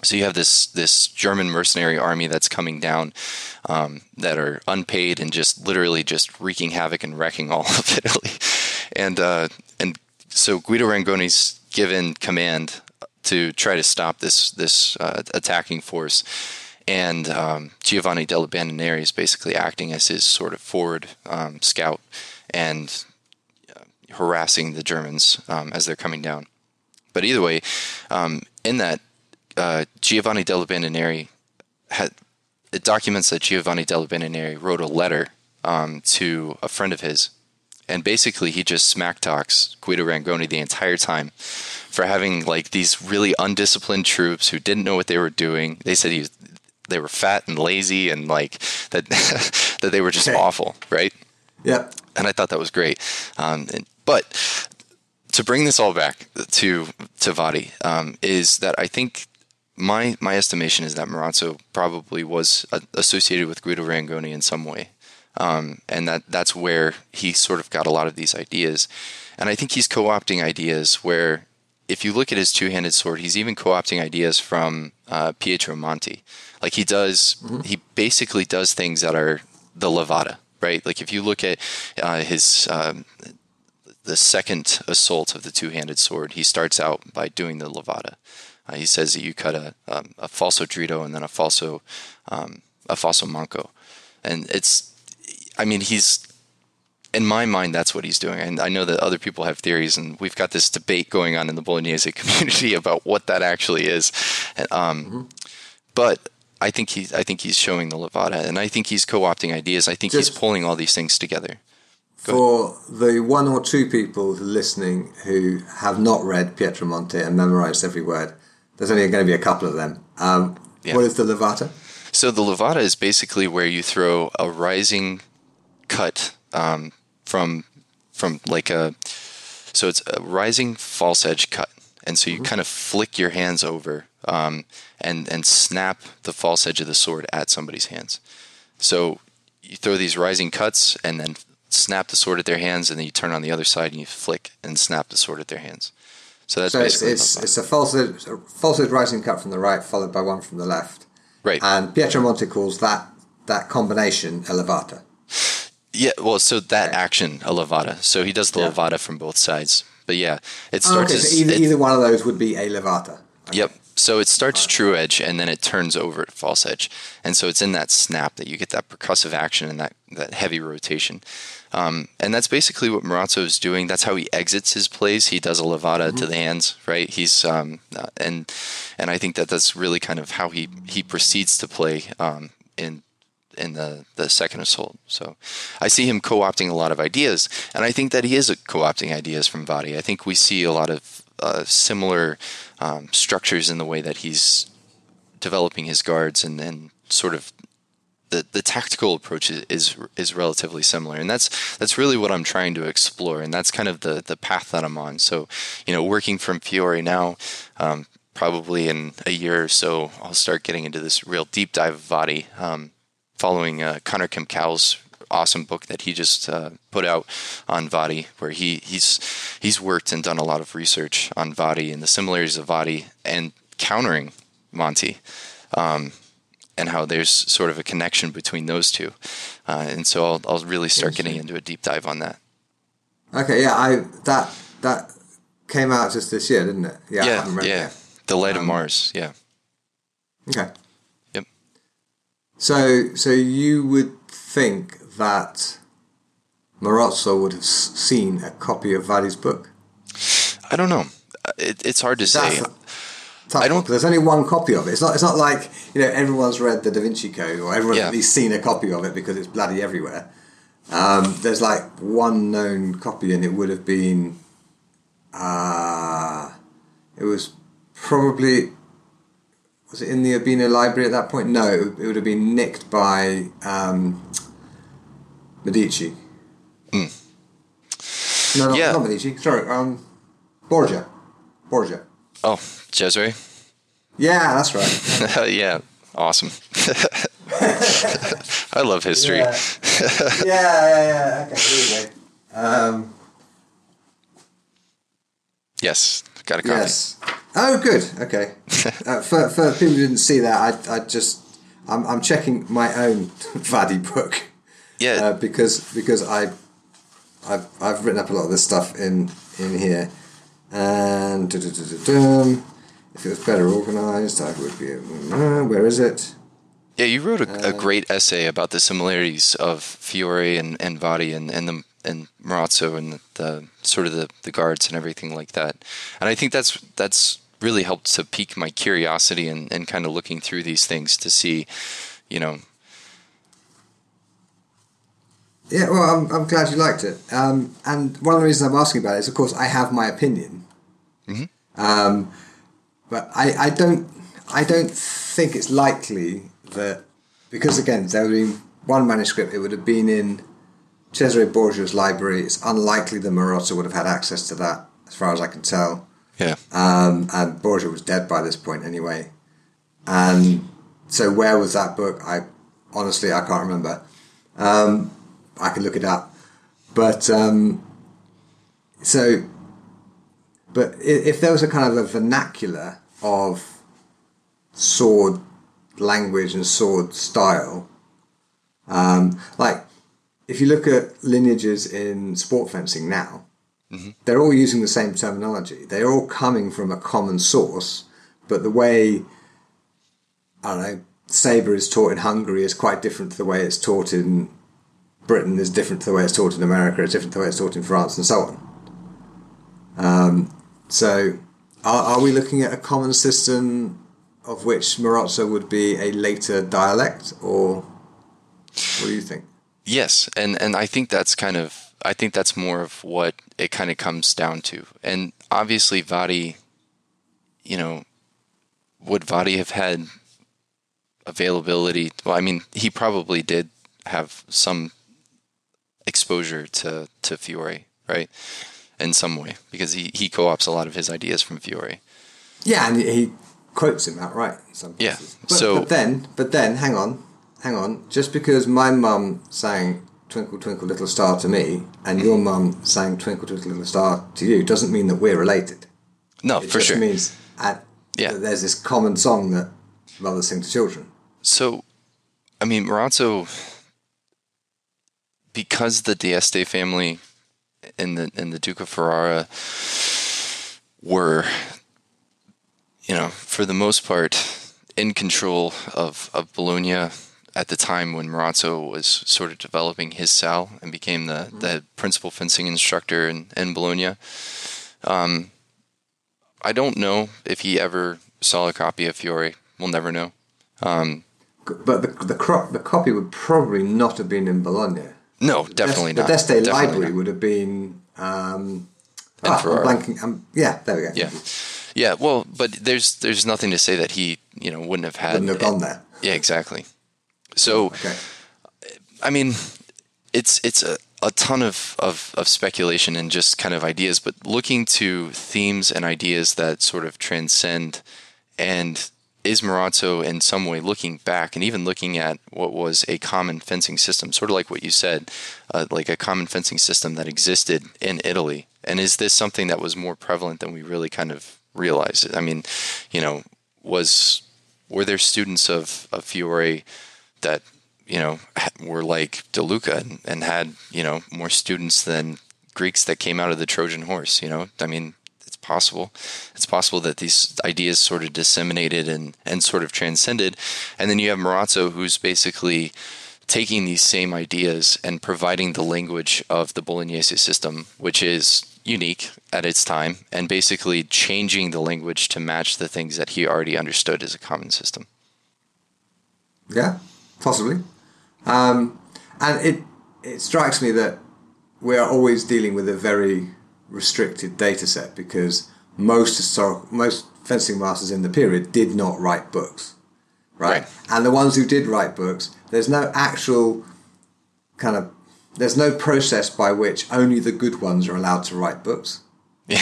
so you have this this German mercenary army that's coming down, um, that are unpaid and just literally just wreaking havoc and wrecking all (laughs) of Italy, and uh, and so Guido Rangoni's given command to try to stop this this uh, attacking force, and um, Giovanni dalle Bande Nere is basically acting as his sort of forward um, scout and uh, harassing the Germans um, as they're coming down. But either way, um, in that uh, Giovanni dalle Bande Nere had it documents that Giovanni dalle Bande Nere wrote a letter um, to a friend of his, and basically he just smack talks Guido Rangoni the entire time for having like these really undisciplined troops who didn't know what they were doing. They said he was, they were fat and lazy and like (laughs) that (laughs) that they were just okay. awful, right? Yeah. And I thought that was great. Um, and, but to bring this all back to to Vadi um, is that I think my my estimation is that Marozzo probably was uh, associated with Guido Rangoni in some way, um, and that that's where he sort of got a lot of these ideas. And I think he's co-opting ideas where, if you look at his two-handed sword, he's even co-opting ideas from uh, Pietro Monte. Like he does, mm-hmm. he basically does things that are the levata, right? Like if you look at uh, his um, the second assault of the two-handed sword, he starts out by doing the levata. Uh, he says that you cut a, um, a falso dritto and then a falso um, a falso manco, and it's I mean he's in my mind that's what he's doing, and I know that other people have theories, and we've got this debate going on in the Bolognese (laughs) community about what that actually is, um, mm-hmm. but. I think he's I think he's showing the levata, and I think he's co-opting ideas. I think Just he's pulling all these things together. For the one or two people listening who have not read Pietro Monte and memorized every word, there's only going to be a couple of them. Um, yeah. What is the levata? So the levata is basically where you throw a rising cut um, from from like a so it's a rising false edge cut, and so you mm-hmm. kind of flick your hands over um, and and snap the false edge of the sword at somebody's hands. So you throw these rising cuts and then snap the sword at their hands, and then you turn on the other side and you flick and snap the sword at their hands. So that's so it's, it's, it's a false a false rising cut from the right, followed by one from the left. Right. And Pietro Monte calls that that combination a levata. Yeah, well, so that okay. action a levata. So he does the yeah. levata from both sides. But yeah, it ah, starts. Oh, okay, so either, it, either one of those would be a levata. Okay. Yep. So it starts true edge and then it turns over at false edge, and so it's in that snap that you get that percussive action and that that heavy rotation. Um, and that's basically what Marozzo is doing. That's how he exits his plays. He does a levata mm-hmm. to the hands, right? He's um, uh, and and I think that that's really kind of how he he proceeds to play um, in in the the second assault. So I see him co-opting a lot of ideas, and I think that he is co-opting ideas from Vadi. I think we see a lot of uh, similar um, structures in the way that he's developing his guards and then sort of the, the tactical approach is, is, relatively similar, and that's that's really what I'm trying to explore, and that's kind of the the path that I'm on. So, you know, working from Fiore now, um, probably in a year or so, I'll start getting into this real deep dive of Vadi, um, following uh, Connor Kimcow's awesome book that he just uh, put out on Vadi, where he he's he's worked and done a lot of research on Vadi and the similarities of Vadi and countering Monty. Um, and how there's sort of a connection between those two. Uh, and so I'll, I'll really start getting into a deep dive on that. Okay, yeah, I that that came out just this year, didn't it? Yeah, yeah, yeah. The Light um, of Mars, yeah. Okay. Yep. So, so you would think that Marozzo would have seen a copy of Vadi's book? I don't know. It, it's hard to That's say. I don't. There's only one copy of it. It's not. It's not like you know everyone's read the Da Vinci Code or everyone's yeah. at least seen a copy of it because it's bloody everywhere. Um, there's like one known copy, and it would have been. Uh, it was probably. Was it in the Urbino Library at that point? No, it would have been nicked by um, Medici. Mm. No, not, yeah. not Medici. Sorry, um, Borgia. Borgia. Oh, Cesare? Yeah, that's right. (laughs) yeah, awesome. (laughs) I love history. Yeah, (laughs) yeah, yeah. yeah. Okay, here we go. Um, yes, got a copy. Yes. Oh, good. Okay. uh, for, for people who didn't see that, I, I just I'm, I'm checking my own Vadi book. Yeah. Uh, because because I I've I've written up a lot of this stuff in in here, and if it was better organized, I would be. Uh, where is it? Yeah, you wrote a, a, uh, great essay about the similarities of Fiore and, and Vadi and, and the and Marozzo and the, the, sort of the, the guards and everything like that. And I think that's that's really helped to pique my curiosity and, and kind of looking through these things to see, you know. Yeah, well, I'm, I'm glad you liked it. Um, and one of the reasons I'm asking about it is, of course, I have my opinion. Mm-hmm. Um, but I, I don't I don't think it's likely that because again there would be one manuscript it would have been in Cesare Borgia's library. It's unlikely that Marozzo would have had access to that, as far as I can tell. Yeah. Um, and Borgia was dead by this point anyway. And so where was that book? I honestly I can't remember. Um, I can look it up. But um, so but if there was a kind of a vernacular of sword language and sword style, um, like if you look at lineages in sport fencing now, mm-hmm. they're all using the same terminology. They're all coming from a common source, but the way I don't know saber is taught in Hungary is quite different to the way it's taught in Britain. Is different to the way it's taught in America. It's different to the way it's taught in France, and so on. Um, so, are, are we looking at a common system of which Marozzo would be a later dialect, or what do you think? Yes, and and I think that's kind of I think that's more of what it kind of comes down to. And obviously, Vadi, you know, would Vadi have had availability? Well, I mean, he probably did have some exposure to to Fiore, right? In some way, because he he co-ops a lot of his ideas from Fiore. Yeah, and he quotes him outright. In some Yeah, But, so- but then, but then, hang on, hang on. Just because my mum sang "Twinkle Twinkle Little Star" to me, and your mum sang "Twinkle Twinkle Little Star" to you, doesn't mean that we're related. No, for sure. It for just sure. means uh, Yeah. that there's this common song that mothers sing to children. So, I mean, Marozzo, because the D'Este family and the and the Duke of Ferrara were, you know, for the most part, in control of of Bologna at the time when Marozzo was sort of developing his sal and became the the principal fencing instructor in in Bologna. Um, I don't know if he ever saw a copy of Fiore. We'll never know. Um, But the the, cro- the copy would probably not have been in Bologna. No, definitely not. the not. D'Este Definitely library not. would have been. Um, ah, blanking. Um, yeah, there we go. Yeah, yeah. Well, but there's there's nothing to say that he you know wouldn't have had. Wouldn't have gone there. Yeah, exactly. So Okay. I mean, it's it's a, a ton of, of, of speculation and just kind of ideas, but looking to themes and ideas that sort of transcend and is Marozzo in some way looking back and even looking at what was a common fencing system, sort of like what you said, uh, like a common fencing system that existed in Italy? And is this something that was more prevalent than we really kind of realized? I mean, you know, was were there students of, of Fiore that you know were like De Luca and, and had you know more students than Greeks that came out of the Trojan horse? You know, I mean, possible. It's possible that these ideas sort of disseminated and and sort of transcended, and then you have Marozzo, who's basically taking these same ideas and providing the language of the Bolognese system, which is unique at its time, and basically changing the language to match the things that he already understood as a common system. Yeah, possibly. Um, and it it strikes me that we are always dealing with a very restricted data set because most historic, most fencing masters in the period did not write books, right? Right. And the ones who did write books, there's no actual kind of there's no process by which only the good ones are allowed to write books (laughs) Yeah.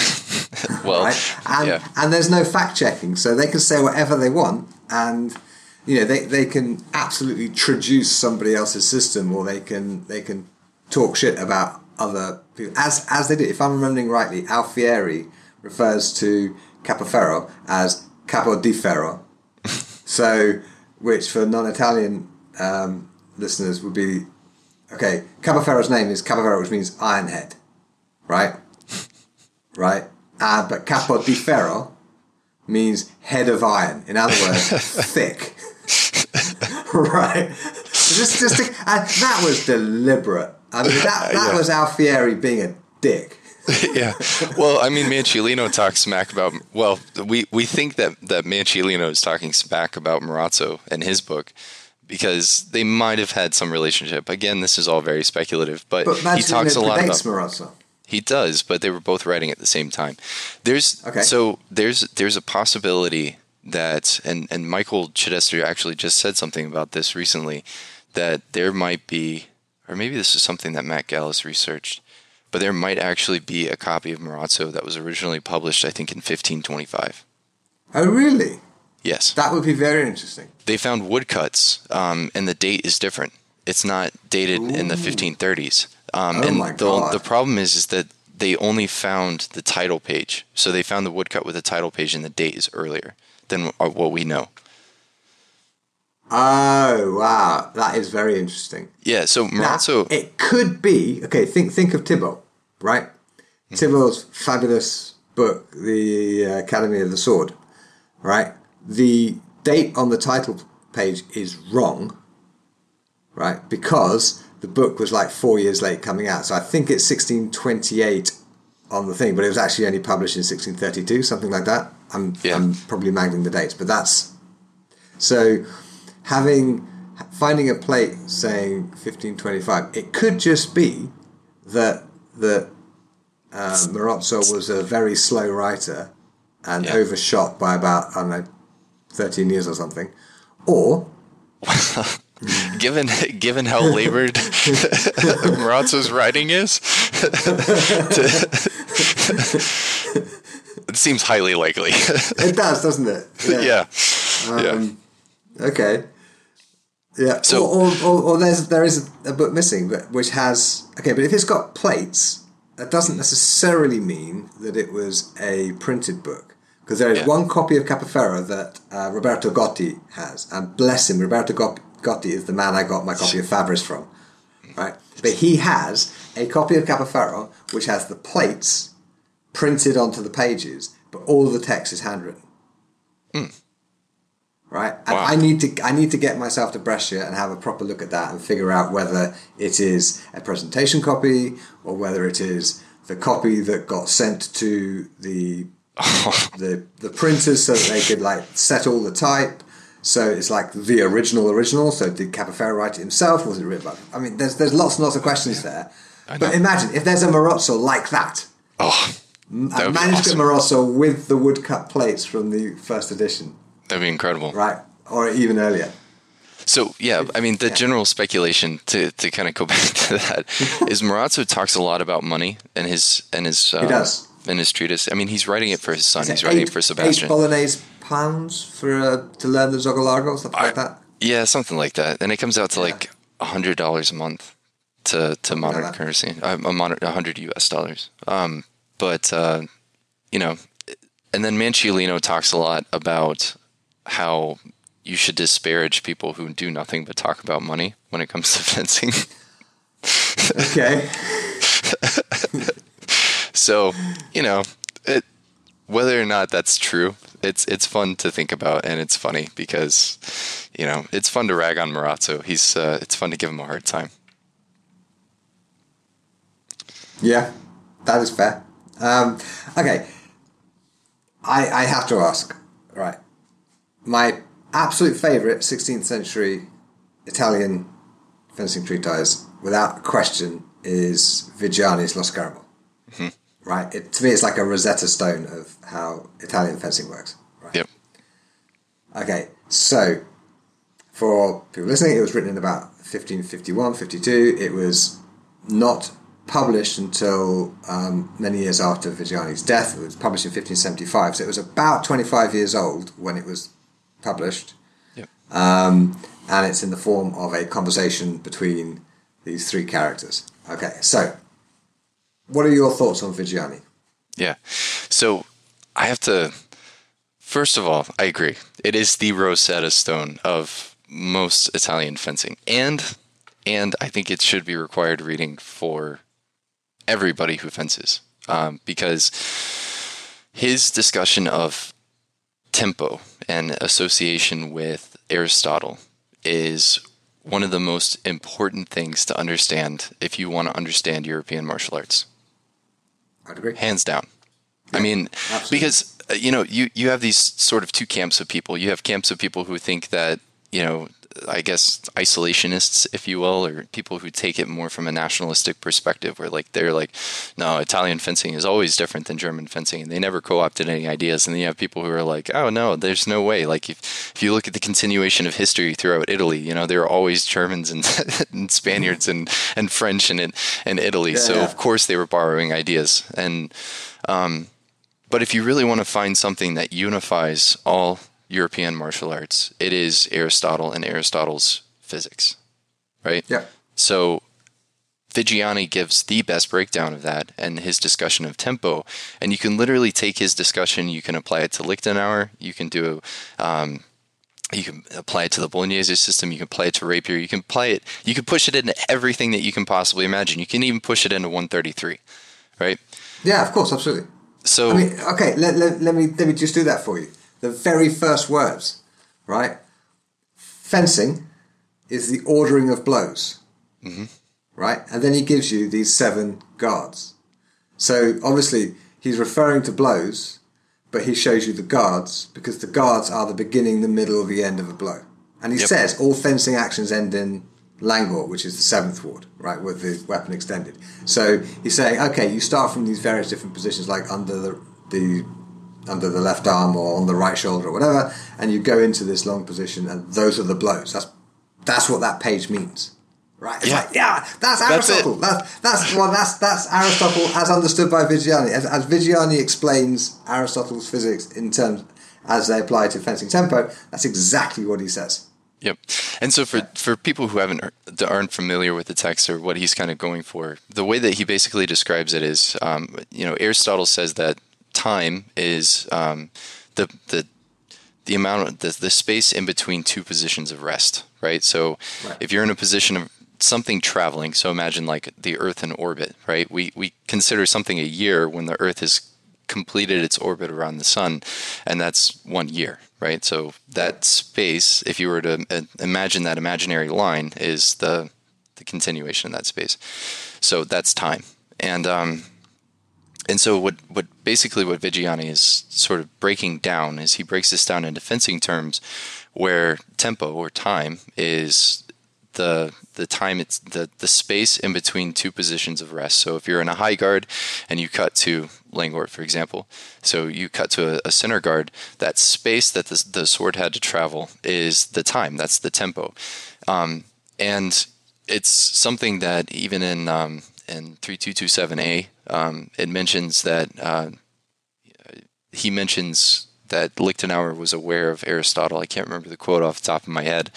well, right? And yeah. and there's no fact checking, so they can say whatever they want, and you know they, they can absolutely traduce somebody else's system, or they can they can talk shit about other people as as they did. If I'm remembering rightly, Alfieri refers to Capoferro as Capo di Ferro, (laughs) so which for non-Italian um, listeners would be okay. Capoferro's name is Capoferro, which means iron head, right? (laughs) right? Uh, but capo di ferro means head of iron. In other words, (laughs) thick. right? Just, just and that was deliberate. I mean, that, (laughs) that Yeah. was Alfieri being a dick. (laughs) yeah. Well, I mean, Manciolino talks smack about. Well, we, we think that that Manciolino is talking smack about Marozzo in his book because they might have had some relationship. Again, this is all very speculative, but, But he talks a lot about. Marozzo. He does, but they were both writing at the same time. There's Okay. so there's there's a possibility that and and Michael Chidester actually just said something about this recently that there might be or maybe this is something that Matt Galas researched, but there might actually be a copy of Marozzo that was originally published I think in 1525. Oh, really? Yes. That would be very interesting. They found woodcuts um, and the date is different. It's not dated in the 1530s. Um, Oh and my the, God. the problem is, is that they only found the title page. So they found the woodcut with the title page, and the date is earlier than uh, what we know. Oh, wow. That is very interesting. Yeah. So Now, it could be okay. Think think of Thibaut, right? Thibaut's fabulous book, The uh, Academy of the Sword, right? The date on the title page is wrong, right? Because the book was like four years late coming out. So I think it's 1628 on the thing, but it was actually only published in 1632, something like that. I'm, Yeah. I'm probably mangling the dates, but that's so having finding a plate saying 1525 it could just be that that uh, Marozzo was a very slow writer and Yeah. overshot by about I don't know 13 years or something or (laughs) given given how labored (laughs) Marozzo's writing is, (laughs) it seems highly likely. it does, doesn't it? Yeah. Yeah. Um, yeah. Okay. Yeah. So, or, or, or, or, there's there is a book missing, but which has okay, but if it's got plates, that doesn't necessarily mean that it was a printed book because there is yeah. one copy of Capoferro that uh, Roberto Gotti has, and bless him, Roberto Gotti is the man I got my copy of Fabris from, right? But he has a copy of Capoferro which has the plates printed onto the pages, but all the text is handwritten. Mm right? And wow. I need to I need to get myself to Brescia and have a proper look at that and figure out whether it is a presentation copy or whether it is the copy that got sent to the (laughs) the the printers so that they could like set all the type. So it's like the original original. So did Capoferro write it himself? Or was it written by? I mean, there's there's lots and lots of questions there. But imagine if there's a Marozzo like that. Oh, a manuscript awesome. Marozzo with the woodcut plates from the first edition. That'd be incredible. Right. Or even earlier. So yeah, I mean the yeah. general speculation to, to kind of go (laughs) back to that (laughs) is Marozzo talks a lot about money and his and his uh, he does in his treatise. I mean he's writing it for his son. He's writing eight, it for Sebastian. Eight Bolognese pounds for uh, to learn the Zogolargo stuff I, like that. Yeah, something like that. And it comes out to yeah. like hundred dollars a month to to modern currency, uh, a hundred U.S. dollars. Um, but uh, you know, and then Manciolino talks a lot about how you should disparage people who do nothing but talk about money when it comes to (laughs) fencing. okay. so, you know, it, whether or not that's true, it's it's fun to think about and it's funny because, you know, it's fun to rag on Marozzo. He's uh, it's fun to give him a hard time. Yeah, that is fair. Um, okay, I I have to ask, right? My absolute favourite 16th century Italian fencing treatise, without question, is Viggiani's Lo Scarabeo. Mm-hmm. Right? It, to me, it's like a Rosetta Stone of how Italian fencing works. Right? Yep. Okay, so for people listening, it was written in about 1551, 52. It was not published until um, many years after Viggiani's death. It was published in 1575, so it was about 25 years old when it was published. Yep. Um, and it's in the form of a conversation between these three characters. Okay, so what are your thoughts on Viggiani? Yeah. So I have to, first of all, I agree. It is the Rosetta Stone of most Italian fencing. And and I think it should be required reading for everybody who fences um, because his discussion of tempo and association with Aristotle is one of the most important things to understand if you want to understand European martial arts. I'd agree. Hands down. Yeah, I mean, absolutely. because uh, you know, you you have these sort of two camps of people. You have camps of people who think that you know I guess isolationists, if you will, or people who take it more from a nationalistic perspective, where like they're like, no, Italian fencing is always different than German fencing, and they never co-opted any ideas. And then you have people who are like, oh no, there's no way. Like if if you look at the continuation of history throughout Italy, you know there are always Germans and, (laughs) and Spaniards and and French in it and Italy. Yeah, so yeah. of course they were borrowing ideas. And um, but if you really want to find something that unifies all European martial arts. It is Aristotle and Aristotle's physics, right? Yeah. So Viggiani gives the best breakdown of that and his discussion of tempo. And you can literally take his discussion, you can apply it to Lichtenauer, you can do, um, you can apply it to the Bolognese system, you can apply it to Rapier, you can apply it, you can push it into everything that you can possibly imagine. You can even push it into 133, right? Yeah, of course, absolutely. So, I mean, okay, let, let, let me let me just do that for you the very first words, right? Fencing is the ordering of blows, mm-hmm. right? And then he gives you these seven guards. So obviously he's referring to blows, but he shows you the guards because the guards are the beginning, the middle, or the end of a blow. And he yep. says all fencing actions end in langort, which is the seventh ward, right, with the weapon extended. So he's saying, okay, you start from these various different positions, like under the the under the left arm or on the right shoulder or whatever, and you go into this long position, and those are the blows. That's that's what that page means. Right? It's yeah. Like, yeah, that's Aristotle. That's, that's that's well, that's that's Aristotle as understood by Viggiani, As, as Viggiani explains Aristotle's physics in terms as they apply to fencing tempo, that's exactly what he says. Yep. And so for, for people who haven't aren't familiar with the text or what he's kind of going for, the way that he basically describes it is, um, you know, Aristotle says that time is um, the the the amount of the, the space in between two positions of rest, right? So right. if you're in a position of something traveling, so imagine like the Earth in orbit, right? We we consider something a year when the Earth has completed its orbit around the sun, and that's one year, right? So that space, if you were to uh, imagine that imaginary line, is the the continuation of that space. So that's time, and um, and so what what basically what Viggiani is sort of breaking down is he breaks this down into fencing terms, where tempo or time is the the time it's the the space in between two positions of rest. So if you're in a high guard and you cut to Langort, for example, so you cut to a, a center guard, that space that the, the sword had to travel is the time. That's the tempo, um, and it's something that even in um, in 3227A, um, it mentions that uh, he mentions that Lichtenauer was aware of Aristotle. I can't remember the quote off the top of my head.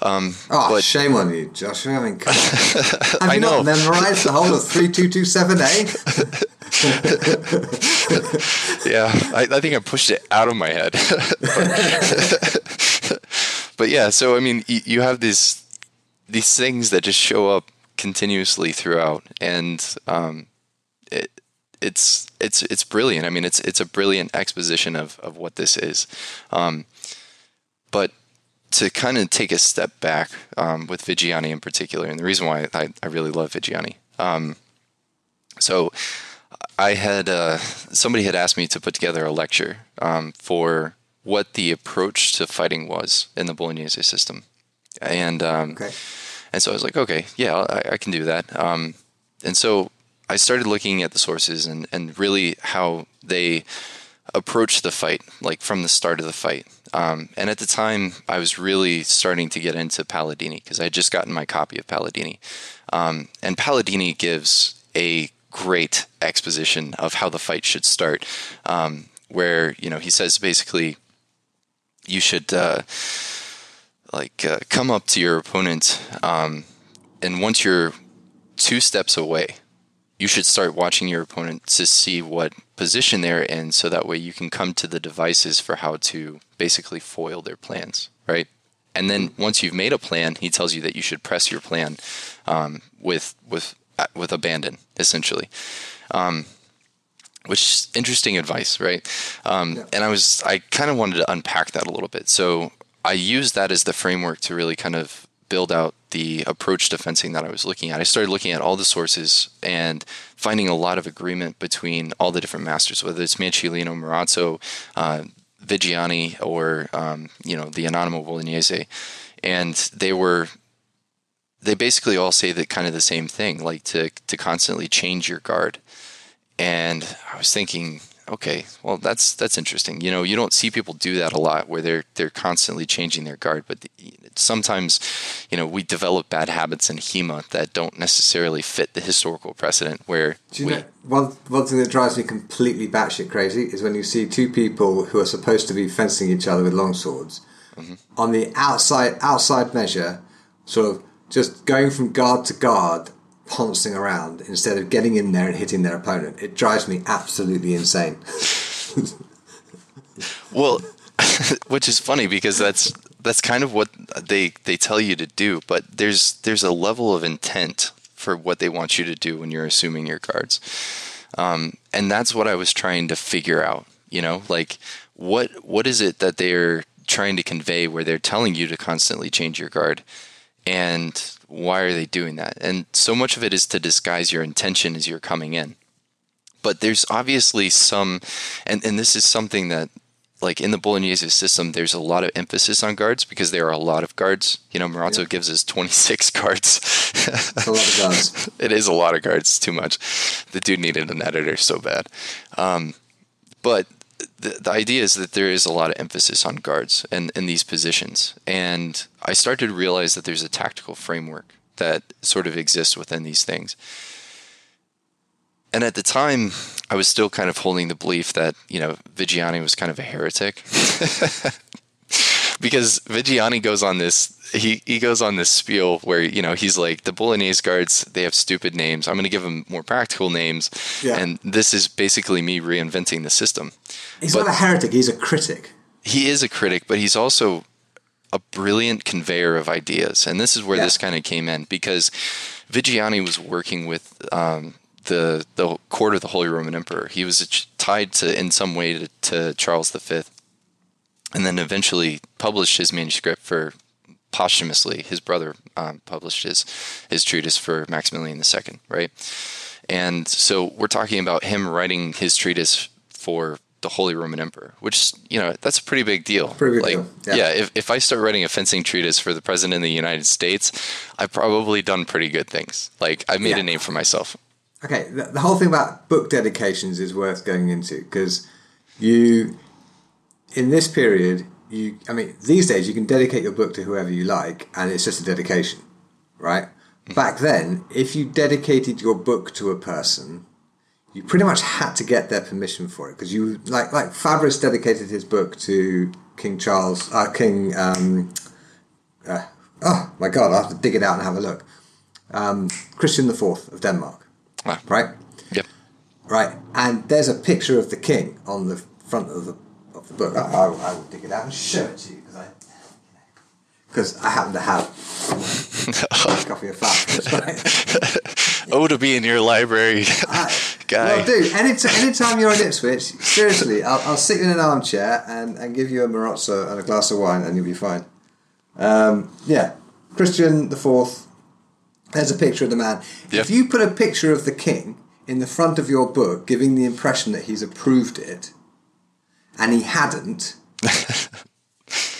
Um, oh, but, shame on you, Josh. I mean, come. (laughs) Have I you know. not memorized the whole of 3227A? (laughs) yeah, I, I, think I pushed it out of my head. (laughs) but yeah, so I mean, you, you have these these things that just show up continuously throughout, and um, it, it's it's it's brilliant. I mean, it's it's a brilliant exposition of of what this is. Um, but to kind of take a step back um, with Viggiani in particular, and the reason why I, I really love Viggiani. Um, so I had uh, somebody had asked me to put together a lecture um, for what the approach to fighting was in the Bolognese system, and um, okay. And so I was like, okay, yeah, I, I can do that. Um, and so I started looking at the sources and and really how they approach the fight, like from the start of the fight. Um, and at the time, I was really starting to get into Palladini because I had just gotten my copy of Palladini. Um, and Palladini gives a great exposition of how the fight should start, um, where you know he says basically you should uh, like uh, come up to your opponent, um, and once you're two steps away, you should start watching your opponent to see what position they're in so that way you can come to the devices for how to basically foil their plans, right? And then once you've made a plan, he tells you that you should press your plan um, with with uh, with abandon, essentially. Um, which is interesting advice, right? Um, yeah. And I was I kind of wanted to unpack that a little bit. So I used that as the framework to really kind of build out the approach to fencing that I was looking at. I started looking at all the sources and finding a lot of agreement between all the different masters, whether it's Manciolino, Marozzo, uh, Viggiani, or um, you know the Anonimo Bolognese, and they were they basically all say that kind of the same thing, like to to constantly change your guard. And I was thinking, okay, well that's that's interesting. You know, you don't see people do that a lot where they're they're constantly changing their guard, but the, sometimes, you know, we develop bad habits in HEMA that don't necessarily fit the historical precedent. Where do you we, know one one thing that drives me completely batshit crazy is when you see two people who are supposed to be fencing each other with long swords mm-hmm. on the outside outside measure, sort of just going from guard to guard pouncing around instead of getting in there and hitting their opponent. It drives me absolutely insane. (laughs) well, (laughs) which is funny because that's that's kind of what they they tell you to do, but there's there's a level of intent for what they want you to do when you're assuming your cards. Um, and that's what I was trying to figure out, you know, like what what is it that they're trying to convey where they're telling you to constantly change your guard and why are they doing that? And so much of it is to disguise your intention as you're coming in. But there's obviously some, and, and this is something that, like in the Bolognese system, there's a lot of emphasis on guards because there are a lot of guards. You know, Marozzo yeah. gives us 26 (laughs) guards. A lot of guards. (laughs) it is a lot of guards, too much. The dude needed an editor so bad. Um, but the, the idea is that there is a lot of emphasis on guards and in these positions. And I started to realize that there's a tactical framework that sort of exists within these things. And at the time, I was still kind of holding the belief that, you know, Viggiani was kind of a heretic. (laughs) because Viggiani goes on this he he goes on this spiel where you know he's like the Bolognese guards they have stupid names. I'm going to give them more practical names, yeah. and this is basically me reinventing the system. He's but not a heretic. He's a critic. He is a critic, but he's also a brilliant conveyor of ideas, and this is where yeah. this kind of came in because Viggiani was working with. Um, the, the court of the Holy Roman Emperor. He was tied to in some way to, to Charles V, and then eventually published his manuscript for posthumously. His brother um, published his his treatise for Maximilian II, right? And so we're talking about him writing his treatise for the Holy Roman Emperor, which you know that's a pretty big deal. Pretty big like, deal. Yeah. yeah, if if I start writing a fencing treatise for the President of the United States, I've probably done pretty good things. Like I made yeah. a name for myself. Okay, the, the whole thing about book dedications is worth going into because you, in this period, you I mean these days you can dedicate your book to whoever you like and it's just a dedication, right? Mm-hmm. Back then, if you dedicated your book to a person, you pretty much had to get their permission for it because you like like Fabris dedicated his book to King Charles, uh, King. Um, uh, oh my God! I have to dig it out and have a look. Um, Christian the Fourth of Denmark, ah. right? Yep. Right, and there's a picture of the king on the front of the book. I, I, I will dig it out and show it to you because I because I happen to have a (laughs) copy of Fabris. (laughs) Right? (laughs) oh, to be in your library, guy. Well, dude, anytime, anytime you're in Ipswich, seriously, I'll, I'll sit you in an armchair and, and give you a Marozzo and a glass of wine, and you'll be fine. Um, yeah, Christian the Fourth. There's a picture of the man. Yep. If you put a picture of the king in the front of your book, giving the impression that he's approved it, and he hadn't,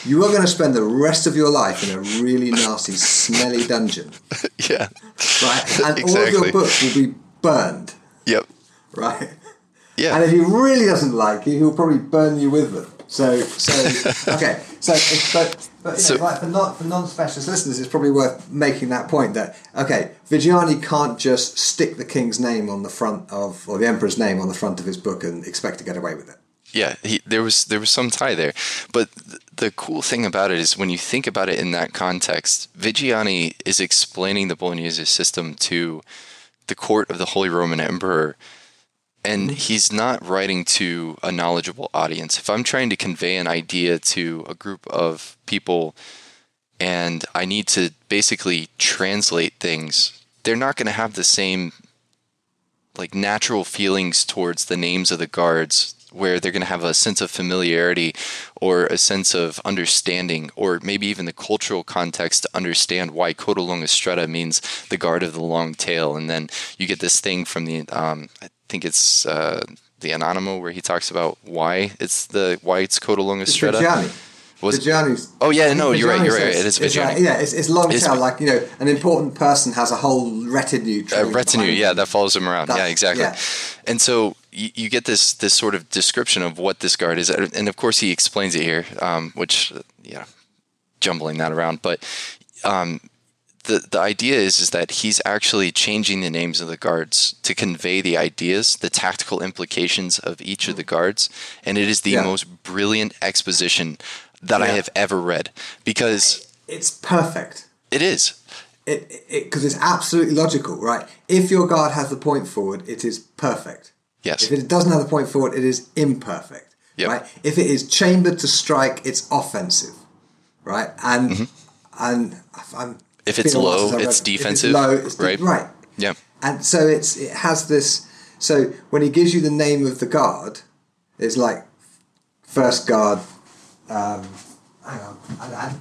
you are going to spend the rest of your life in a really nasty, smelly dungeon. (laughs) Yeah. Right? And exactly. all of your books will be burned. Yep. Right? Yeah. And if he really doesn't like you, he'll probably burn you with them. So, so (laughs) okay. So, but, but you know, so, for, non, for non-specialist listeners, it's probably worth making that point that okay, Viggiani can't just stick the king's name on the front of, or the emperor's name on the front of his book and expect to get away with it yeah, he, there was there was some tie there. But th- the cool thing about it is when you think about it in that context, Viggiani is explaining the Bolognese system to the court of the Holy Roman Emperor, and mm-hmm. he's not writing to a knowledgeable audience. If I'm trying to convey an idea to a group of people, and I need to basically translate things, they're not going to have the same like natural feelings towards the names of the guards where they're going to have a sense of familiarity or a sense of understanding, or maybe even the cultural context to understand why Coda Longistretta means the guard of the long tail. And then you get this thing from the, um, I think it's uh, the Anonimo, where he talks about why it's the why it's. It's was Viggiani's. Oh yeah, no, you're right. You're right. It is Viggiani. Like, yeah, it's, it's long it's, tail. Like you know, an important person has a whole retinue. A retinue, yeah, that follows him around. That's, yeah, exactly. Yeah. And so you, you, get this this sort of description of what this guard is, and of course he explains it here, um, which yeah, jumbling that around, but. Um, the, the idea is is that he's actually changing the names of the guards to convey the ideas, the tactical implications of each of the guards, and it is the yeah. most brilliant exposition that yeah. I have ever read because it's perfect. It is. It because it, it's absolutely logical, right? If your guard has the point forward, it is perfect. Yes. If it doesn't have the point forward, it is imperfect. Yep. Right. If it is chambered to strike, it's offensive. Right. And mm-hmm. and I'm, if it's low, it's defensive. It's low, it's right. De- right. Yeah. And so it's it has this. So when he gives you the name of the guard, it's like first guard, um, hang on. I, I,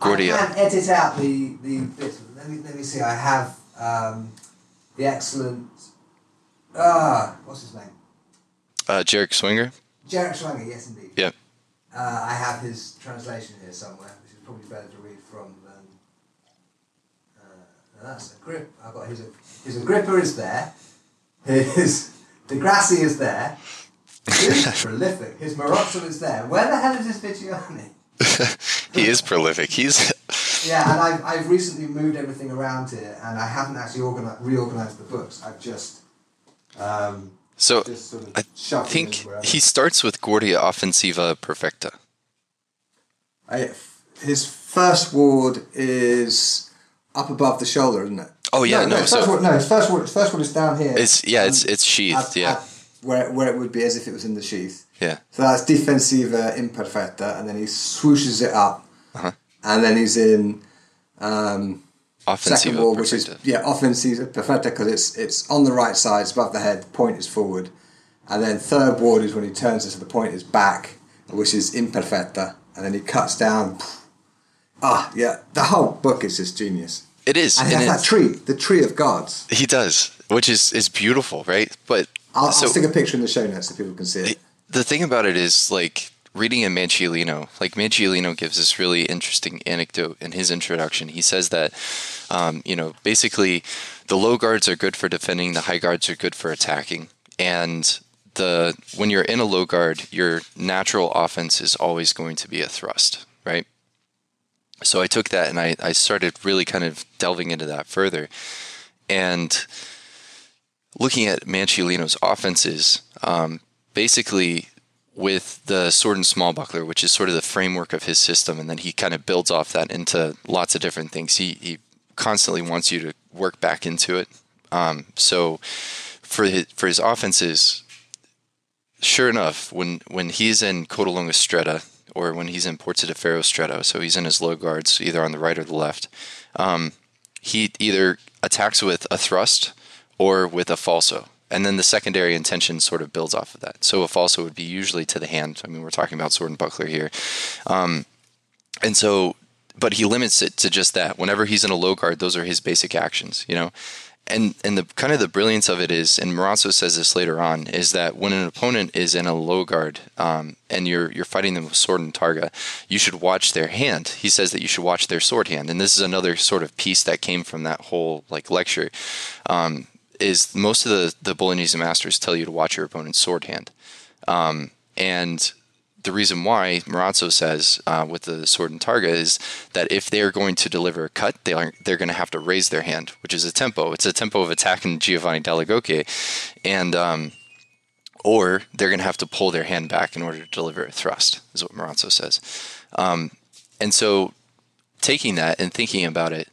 Gordia. I can edit out the, the bit. Let me, let me see. I have um, the excellent. Ah, what's his name? Uh, Jherek Swanger. Jherek Swanger, yes, indeed. Yeah. Uh, I have his translation here somewhere, which is probably better to read from than. Uh, that's a grip. I've got his his Agrippa is there. His di Grassi is there. He's (laughs) prolific. His Marozzo is there. Where the hell is this Viggiani? (laughs) he is prolific. He's (laughs) yeah, and I've, I've recently moved everything around here, and I haven't actually organized, reorganized the books. I've just um, so just sort of I think he starts with Guardia Offensiva Perfecta. I, his first ward is up above the shoulder, isn't it? Oh yeah, no. no, so, ward, no his first ward, his first ward is down here. It's yeah, it's it's sheathed. At, yeah, at where where it would be as if it was in the sheath. Yeah. So that's Difensiva Imperfecta, and then he swooshes it up, uh-huh. and then he's in um, second wall, which is yeah, Offensiva Perfecta because it's it's on the right side, it's above the head, the point is forward, and then third ward is when he turns it so the point is back, which is Imperfecta, and then he cuts down. (sighs) Ah, yeah, the whole book is just genius. It is, and has that tree, the tree of gods. He does, which is is beautiful, right? But I'll, so, I'll stick a picture in the show notes so people can see it. The thing about it is like reading in Manciolino, like Manciolino gives this really interesting anecdote in his introduction. He says that, um, you know, basically the low guards are good for defending, the high guards are good for attacking, and the when you're in a low guard, your natural offense is always going to be a thrust, right? So I took that and I, I started really kind of delving into that further, and looking at Manciolino's offenses, um, basically with the sword and small buckler, which is sort of the framework of his system, and then he kind of builds off that into lots of different things. He he constantly wants you to work back into it. Um, so for his, for his offenses, sure enough, when when he's in Codalonga Stretta or when he's in Porta de Ferro Stretto, so he's in his low guards, either on the right or the left, um, he either attacks with a thrust or with a falso. And then the secondary intention sort of builds off of that. So a falso would be usually to the hand. I mean, we're talking about sword and buckler here. Um, and so, but he limits it to just that. Whenever he's in a low guard, those are his basic actions, you know? and and the kind of the brilliance of it is, and Marozzo says this later on, is that when an opponent is in a low guard um, and you're you're fighting them with sword and targa, you should watch their hand. He says that you should watch their sword hand, and this is another sort of piece that came from that whole like lecture. Um, is most of the the Bolognese masters tell you to watch your opponent's sword hand, um, and the reason why Marozzo says uh, with the sword and targa is that if they're going to deliver a cut, they are, they're going to have to raise their hand, which is a tempo. It's a tempo of attack in Giovanni Dall'Agocchie, and um, or they're going to have to pull their hand back in order to deliver a thrust, is what Marozzo says. Um, and so, taking that and thinking about it,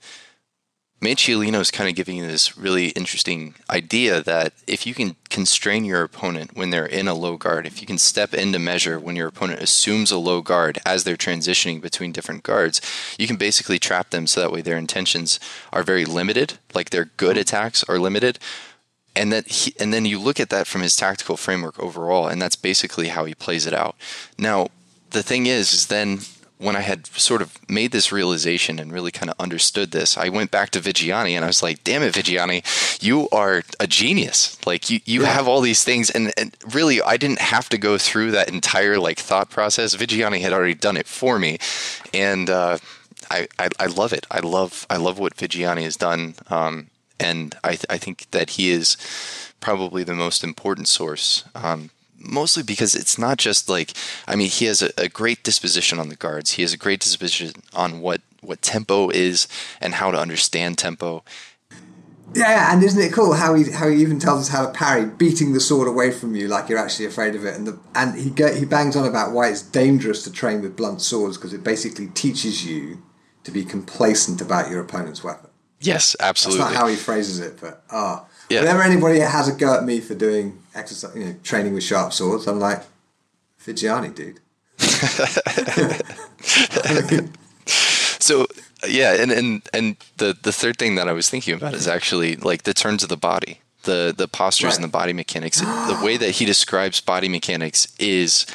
Manciolino is kind of giving you this really interesting idea that if you can constrain your opponent when they're in a low guard, if you can step into measure when your opponent assumes a low guard as they're transitioning between different guards, you can basically trap them so that way their intentions are very limited, like their good mm-hmm. attacks are limited. And that he, and then you look at that from his tactical framework overall, and that's basically how he plays it out. Now, the thing is, is then when I had sort of made this realization and really kind of understood this, I went back to Viggiani and I was like, damn it, Viggiani, you are a genius. Like you, you yeah. have all these things. And, and really, I didn't have to go through that entire like thought process. Viggiani had already done it for me. And, uh, I, I, I, love it. I love, I love what Viggiani has done. Um, and I, th- I think that he is probably the most important source um, mostly because it's not just like I mean he has a, a, great disposition on the guards. He has a great disposition on what what tempo is and how to understand tempo. Yeah, and isn't it cool how he how he even tells us how to parry, beating the sword away from you like you're actually afraid of it, and the and he go, he bangs on about why it's dangerous to train with blunt swords because it basically teaches you to be complacent about your opponent's weapon. Yes, absolutely. That's not how he phrases it, but ah, oh, yeah. whenever anybody has a go at me for doing exercise, you know, training with sharp swords. I'm like, Viggiani, dude. (laughs) so yeah, and, and and the the third thing that I was thinking about is actually like the turns of the body, the the postures right. and the body mechanics. (gasps) the way that he describes body mechanics is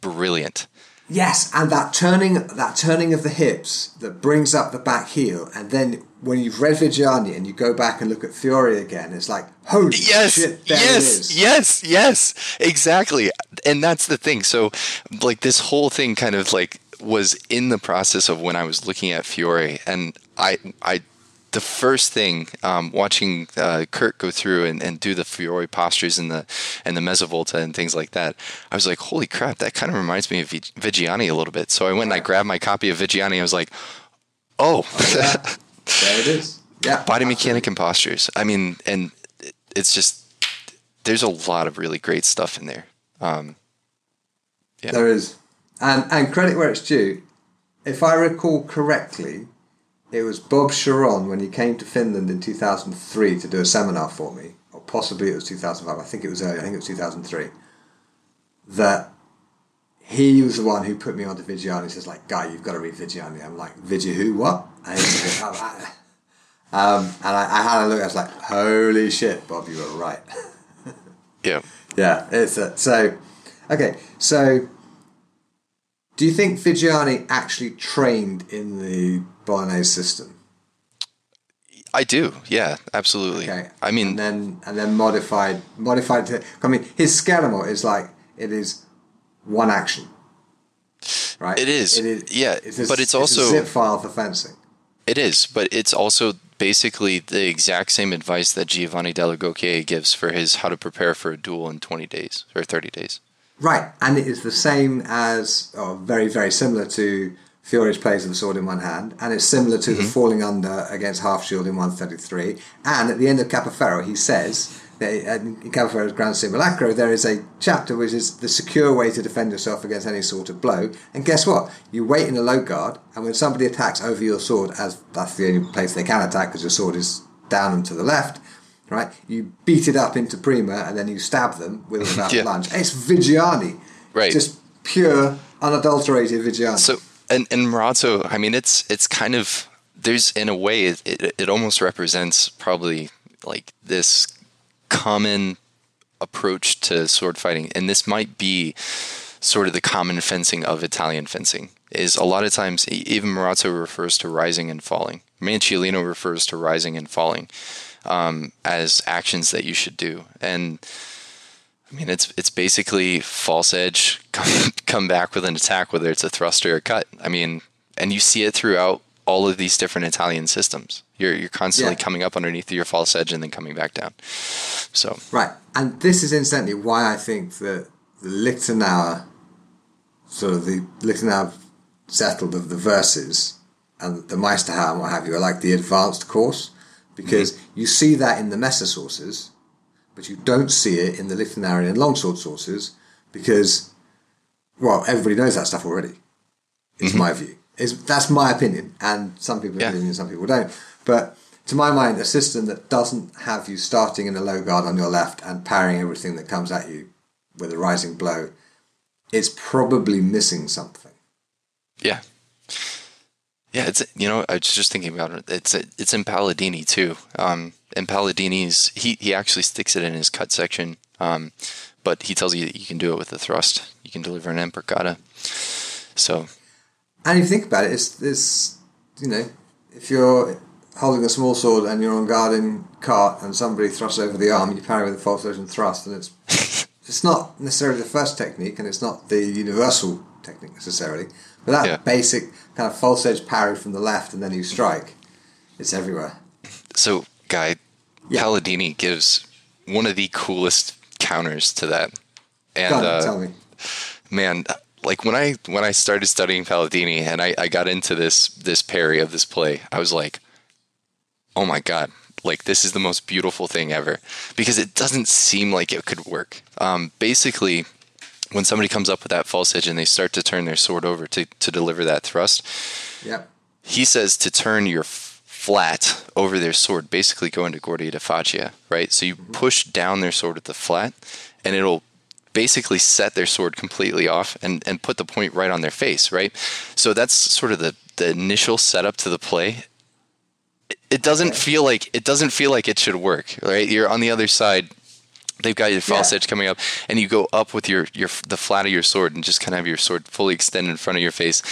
brilliant. Yes, and that turning that turning of the hips that brings up the back heel, and then when you've read Viggiani and you go back and look at Fiore again, it's like holy yes, shit! yes, yes, yes, exactly. And that's the thing. So, like this whole thing, kind of like was in the process of when I was looking at Fiore, and I I the first thing um, watching uh, Kurt go through and, and do the Fiore postures and the and the mezzovolta and things like that, I was like, holy crap, that kind of reminds me of Viggiani a little bit. So I went and I grabbed my copy of Viggiani. I was like, oh, yeah. (laughs) there it is. Yeah, body absolutely. mechanic and postures. I mean, and it's just there's a lot of really great stuff in there. Um, yeah. There is, and and credit where it's due. If I recall correctly, it was Bob Sharon when he came to Finland in 2003 to do a seminar for me, or possibly it was 2005. I think it was early. I think it was 2003. That he was the one who put me onto Viggiani. He says, like, guy, you've got to read Viggiani. I'm like, Viggi who? What? And, um, and I, I, had a look. I was like, holy shit, Bob, you were right. (laughs) yeah. Yeah. It's a, so, okay. So, do you think Viggiani actually trained in the Bolognese system? I do, yeah, absolutely. Okay. I mean, and then and then modified modified to. I mean, his Schermo is like it is one action, right? It is. It is. Yeah, it's a, but it's also a zip file for fencing. It is, but it's also basically the exact same advice that Giovanni dall'Agocchie gives for his how to prepare for a duel in 20 days or 30 days. Right, and it is the same as, or very, very similar to Fiore's plays of the sword in one hand, and it's similar to mm-hmm. the falling under against half shield in 133. And at the end of Capoferro, he says in Capoferro's Grand Simulacro, there is a chapter which is the secure way to defend yourself against any sort of blow. And guess what? You wait in a low guard, and when somebody attacks over your sword, as that's the only place they can attack because your sword is down and to the left, right? You beat it up into prima, and then you stab them with (laughs) a yeah. lunge. It's Viggiani, right? Just pure, unadulterated Viggiani. So and and Marozzo, I mean, it's it's kind of there's in a way it, it, it almost represents probably like this common approach to sword fighting, and this might be sort of the common fencing of Italian fencing. Is a lot of times even Marozzo refers to rising and falling. Manciolino refers to rising and falling um, as actions that you should do, and I mean, it's it's basically false edge, (laughs) come, come back with an attack, whether it's a thrust or a cut. I mean, and you see it throughout all of these different Italian systems. You're you're constantly yeah. coming up underneath your false edge and then coming back down. So right, and this is incidentally why I think that the Liechtenauer, sort of the Liechtenauer settled of the verses and the Meisterhau and what have you are like the advanced course because mm-hmm. you see that in the Messer sources but you don't see it in the Liechtenauer and longsword sources because, well, everybody knows that stuff already. It's mm-hmm. my view. It's, that's my opinion, and some people yeah. some people don't. But to my mind, a system that doesn't have you starting in a low guard on your left and parrying everything that comes at you with a rising blow is probably missing something. Yeah. Yeah, it's you know I was just thinking about it. It's it's in Palladini too. Um, and Palladini's he he actually sticks it in his cut section, um, but he tells you that you can do it with a thrust. You can deliver an imbroccata. So, and if you think about it, it's it's you know if you're holding a small sword and you're on guard in cart and somebody thrusts over the arm, you parry with a false edge thrust, and it's (laughs) it's not necessarily the first technique, and it's not the universal technique necessarily, but that yeah. basic kind of false edge parry from the left and then you strike. It's everywhere. So, Guy, yeah. Palladini gives one of the coolest counters to that. And on, uh, tell me. Man, like when I when I started studying Palladini and I, I got into this this parry of this play, I was like, oh my god, like this is the most beautiful thing ever because it doesn't seem like it could work. Um, basically, when somebody comes up with that false edge and they start to turn their sword over to, to deliver that thrust, yep. he says to turn your flat over their sword, basically go into guardia di faccia, right? So you mm-hmm. push down their sword at the flat and it'll basically set their sword completely off and, and put the point right on their face, right? So that's sort of the, the initial setup to the play. It, doesn't okay. feel like it doesn't feel like it should work, right? You're on the other side they've got your false yeah. edge coming up and you go up with your, your the flat of your sword and just kind of have your sword fully extended in front of your face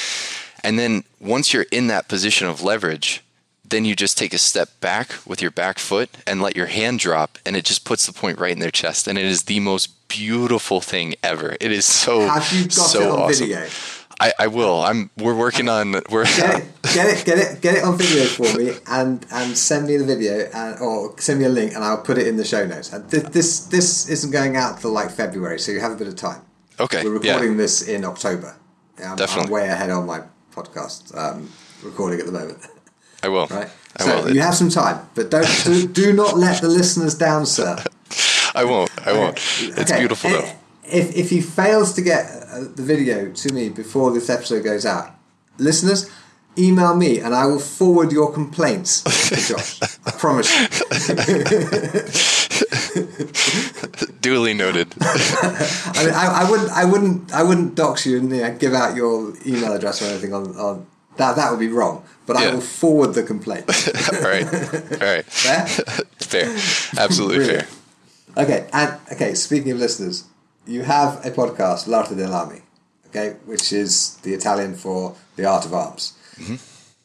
and then once you're in that position of leverage then you just take a step back with your back foot and let your hand drop and it just puts the point right in their chest and it is the most beautiful thing ever it is so have you got so it on awesome. video I, I will. I'm. We're working on. We're get it, (laughs) get it, get it, get it on video for me, and and send me the video, and or send me a link, and I'll put it in the show notes. And th- this this isn't going out till like February, so you have a bit of time. Okay. We're recording yeah. this in October. I'm, Definitely. I'm way ahead on my podcast um, recording at the moment. I will. Right. I so will. you have some time, but don't (laughs) do, do not let the listeners down, sir. I won't. I won't. It's Okay, beautiful eh, though. If if he fails to get uh, the video to me before this episode goes out, listeners, email me and I will forward your complaints to Josh. I promise. You. (laughs) Duly noted. (laughs) I, mean, I, I wouldn't I wouldn't I wouldn't dox you and you know, give out your email address or anything on, on that. That would be wrong. But I will forward the complaint. (laughs) All right. All right. Fair? (laughs) Fair. Absolutely fair. Okay, and okay. Speaking of listeners, you have a podcast, L'Arte dell'Armi, okay, which is the Italian for the art of arms.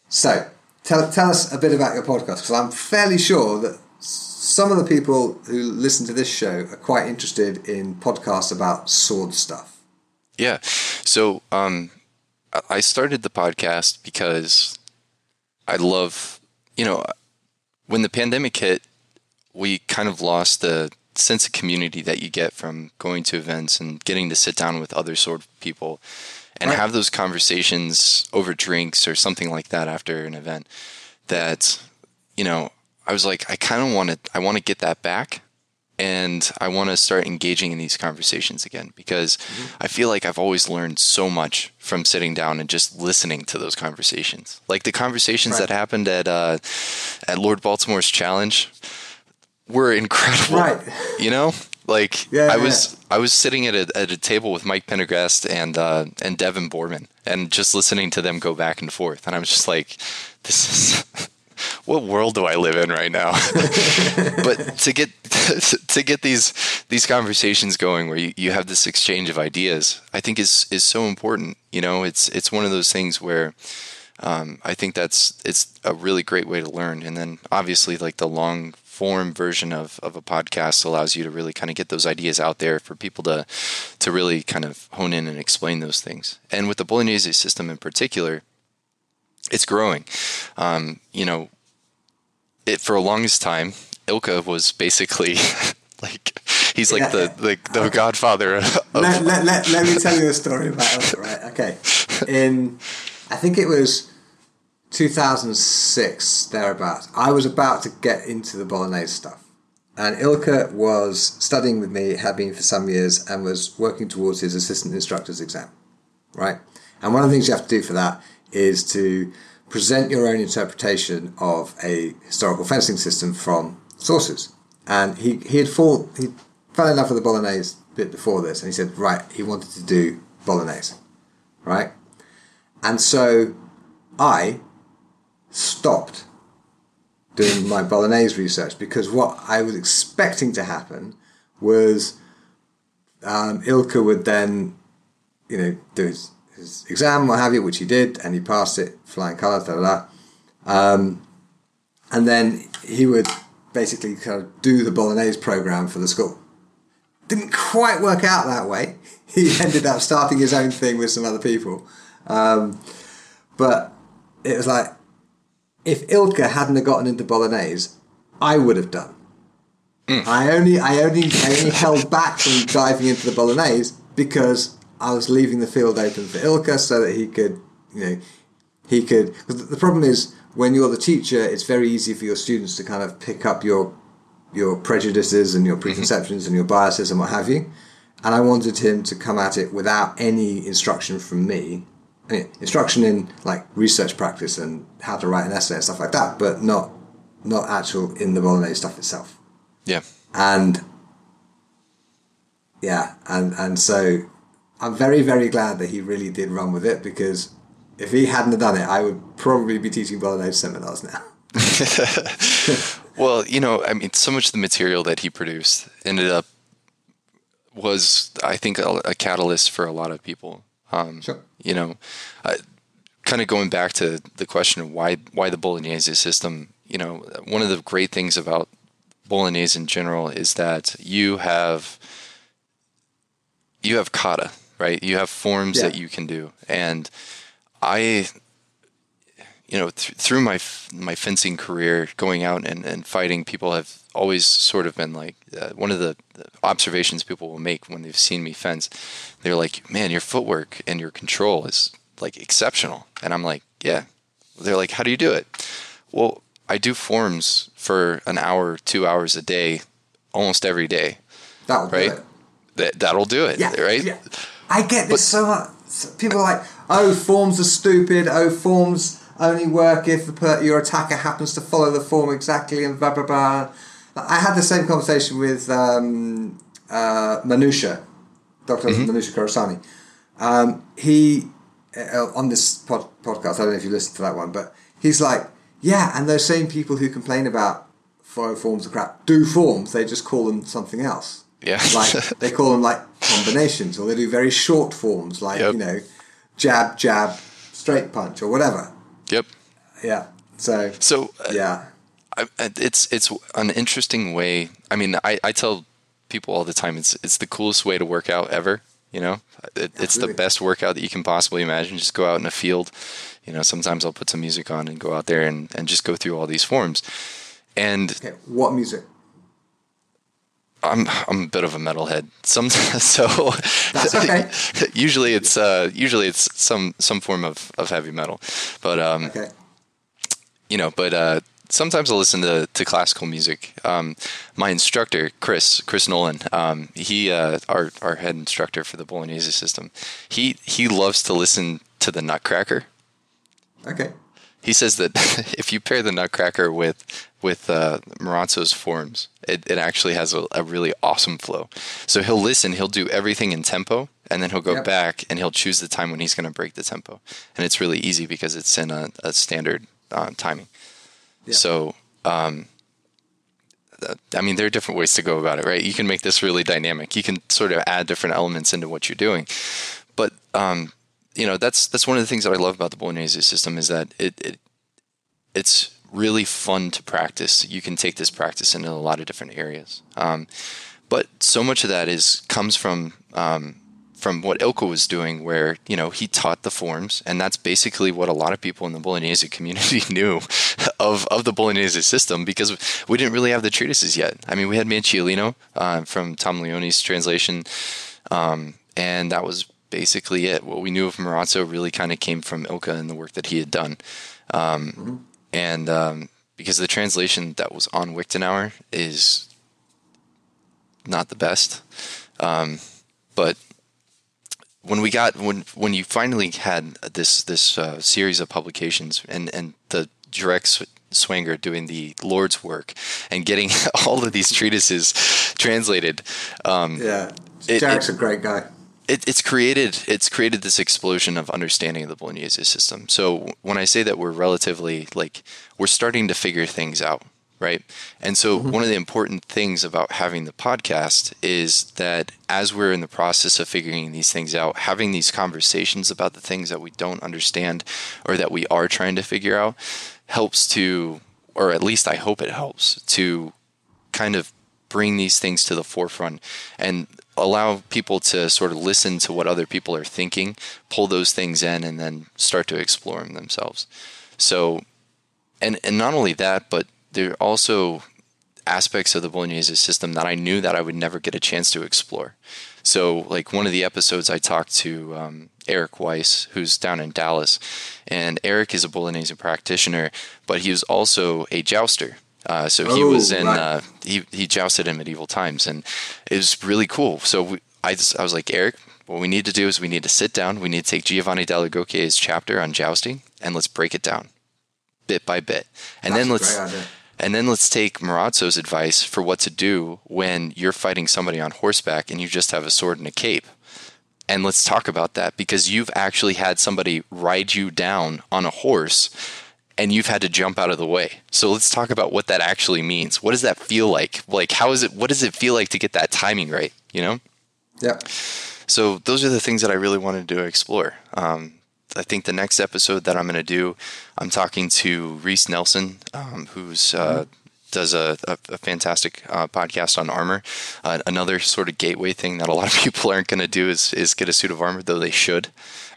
So, tell tell us a bit about your podcast because I'm fairly sure that some of the people who listen to this show are quite interested in podcasts about sword stuff. Yeah. So um, I- started the podcast because I love, you know, when the pandemic hit, we kind of lost the sense of community that you get from going to events and getting to sit down with other sort of people and Right. have those conversations over drinks or something like that after an event that you know i was like i kind of want to i want to get that back and i want to start engaging in these conversations again because i feel like i've always learned so much from sitting down and just listening to those conversations. Like the conversations Right. that happened at uh, at lord baltimore's challenge were incredible Right. (laughs) you know? Like Yeah, i yeah, was I was sitting at a, at a table with Mike Prendergast and uh, and Devon Boorman, and just listening to them go back and forth, and I was just like, "This is what world do I live in right now?" (laughs) but to get (laughs) to get these these conversations going, where you, you have this exchange of ideas, I think is is so important. You know, it's it's one of those things where um, I think that's it's a really great way to learn. And then obviously, like the long form version of, of a podcast allows you to really kind of get those ideas out there for people to to really kind of hone in and explain those things. And with the Bolognese system in particular, it's growing. Um, you know, it for a longest time, Ilkka was basically (laughs) like he's like the the, the godfather of let, let, let, let me tell you a story about Ilkka, right? (laughs) Okay. In, I think it was 2006, thereabouts, I was about to get into the Bolognese stuff. And Ilkka was studying with me, had been for some years, and was working towards his assistant instructor's exam, right? And one of the things you have to do for that is to present your own interpretation of a historical fencing system from sources. And he, he had fall, he fell in love with the Bolognese bit before this, and he said, right, he wanted to do Bolognese, right? And so I stopped doing my Bolognese research because what I was expecting to happen was um, Ilkka would then, you know, do his, his exam, what have you, which he did, and he passed it, flying colours, da da da. Um, and then he would basically kind of do the Bolognese program for the school. Didn't quite work out that way. (laughs) He ended up starting his own thing with some other people. Um, but it was like, if Ilkka hadn't have gotten into Bolognese, I would have done. I only, I only, I only held back from diving into the Bolognese because I was leaving the field open for Ilkka so that he could, you know, he could. Cause the problem is when you're the teacher, it's very easy for your students to kind of pick up your your prejudices and your mm-hmm. preconceptions and your biases and what have you. And I wanted him to come at it without any instruction from me. I mean, instruction in like research practice and how to write an essay and stuff like that, but not not actual in the Bolognese stuff itself. yeah. And yeah, and and so I'm very very glad that he really did run with it because if he hadn't done it, I would probably be teaching Bolognese seminars now. (laughs) Well, you know, I mean, so much of the material that he produced ended up was, I think, a, a catalyst for a lot of people. Um, Sure. You know, uh, kind of going back to the question of why why the Bolognese system. You know, one of the great things about Bolognese in general is that you have you have kata, right? You have forms Yeah. that you can do, and I you know, th- through my my fencing career, going out and, and fighting, people have always sort of been like uh, one of the observations people will make when they've seen me fence. They're like, "Man, your footwork and your control is like exceptional," and I'm like, "Yeah." They're like, "How do you do it?" Well, I do forms for an hour, two hours a day, almost every day. That'll right? do it. That that'll do it, Yeah, right? yeah. I get this so much. People are like, "Oh, forms are stupid. Oh, forms only work if the per- your attacker happens to follow the form exactly," and blah blah blah. I had the same conversation with um, uh, Manouchehr, doctor Mm-hmm. Manouchehr Khorasani. Um, he uh, on this pod- podcast. I don't know if you listened to that one, but he's like, "Yeah," and those same people who complain about follow forms of crap do forms. They just call them something else Yeah. like they (laughs) call them like combinations, or they do very short forms, like Yep. you know, jab, jab, straight punch, or whatever. yep. Yeah. So So uh, yeah, I, it's it's an interesting way. I mean, I, I tell people all the time it's it's the coolest way to work out ever. You know, it, it's the best workout that you can possibly imagine. Just go out in a field. You know, sometimes I'll put some music on and go out there and, and just go through all these forms. And okay. What music? I'm I'm a bit of a metalhead. Some (laughs) so okay. (laughs) usually it's uh, usually it's some some form of, of heavy metal, but um, Okay. you know, but uh, sometimes I'll listen to, to classical music. Um, my instructor, Chris, Chris Nolan, um, he, uh, our, our head instructor for the Bolognese system, he, he loves to listen to the Nutcracker. Okay. He says that (laughs) if you pair the Nutcracker with, with uh, Marozzo's forms, it, it actually has a, a really awesome flow. So he'll listen, he'll do everything in tempo, and then he'll go Yep. back and he'll choose the time when he's going to break the tempo. And it's really easy because it's in a, a standard uh, timing. Yeah. So, um, I mean, there are different ways to go about it, right? You can make this really dynamic. You can sort of add different elements into what you're doing. But um, you know, that's that's one of the things that I love about the Bolognese system is that it, it it's really fun to practice. You can take this practice into a lot of different areas. Um, but so much of that is comes from um, from what Ilkka was doing, where you know he taught the forms, and that's basically what a lot of people in the Bolognese (laughs) community (laughs) knew of of the Bolognese system because we didn't really have the treatises yet. I mean, we had Manciolino uh, from Tom Leoni's translation, um, and that was basically it. What we knew of Marozzo really kind of came from Ilkka and the work that he had done, um, and um, because the translation that was on Wiktenauer is not the best. Um, but when we got when when you finally had this this uh, series of publications and and the Jherek Swanger doing the Lord's work and getting (laughs) all of these treatises translated, um, Yeah. It- Jherek's a great guy. It, it's created it's created this explosion of understanding of the Bolognese system. So when I say that we're relatively like we're starting to figure things out, right? And so mm-hmm. one of the important things about having the podcast is that as we're in the process of figuring these things out, having these conversations about the things that we don't understand or that we are trying to figure out helps to or at least I hope it helps to kind of bring these things to the forefront and allow people to sort of listen to what other people are thinking, pull those things in, and then start to explore them themselves. So, and and not only that, but there are also aspects of the Bolognese system that I knew that I would never get a chance to explore. So, like one of the episodes, I talked to um, Eric Weiss, who's down in Dallas, and Eric is a Bolognese practitioner, but he was also a jouster. Uh, so he Oh, was in right. uh, he he jousted in medieval times, and it was really cool. So we, I just I was like Eric, what we need to do is we need to sit down. We need to take Giovanni dall'Agocchie's chapter on jousting and let's break it down, bit by bit, and That's then let's and then let's take Marozzo's advice for what to do when you're fighting somebody on horseback and you just have a sword and a cape. And let's talk about that because you've actually had somebody ride you down on a horse and you've had to jump out of the way. So let's talk about what that actually means. What does that feel like? Like how is it what does it feel like to get that timing right, you know? Yeah. So those are the things that I really wanted to explore. Um, I think the next episode that I'm going to do, I'm talking to Reese Nelson, um, who's uh, does a, a, a fantastic uh, podcast on armor. Uh, another sort of gateway thing that a lot of (laughs) people aren't going to do is is get a suit of armor, though they should.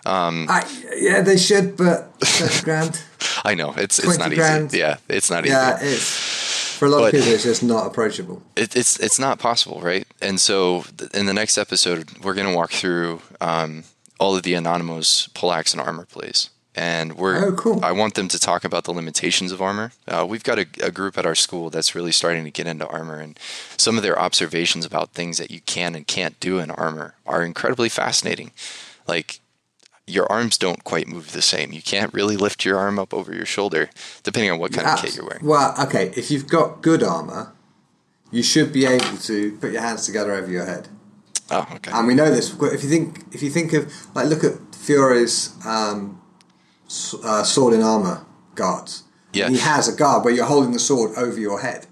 I, yeah, they should, but (laughs) grand. I know it's it's not grand. easy. Yeah, it's not yeah, easy. Yeah, it's for a lot but of people, it's just not approachable. It, it's it's not possible, right? And so in the next episode, we're going to walk through um, all of the anonymous poleaxe and armor plays and we're oh, cool. I want them to talk about the limitations of armor. Uh, we've got a, a, group at our school that's really starting to get into armor, and some of their observations about things that you can and can't do in armor are incredibly fascinating. Like your arms don't quite move the same. You can't really lift your arm up over your shoulder, depending on what kind of kit you're wearing. Well, okay, if you've got good armor, you should be able to put your hands together over your head. Oh, okay. And we know this. If you think, if you think of like, look at Fiore's um, uh, sword and armor guards. Yeah. He has a guard where you're holding the sword over your head.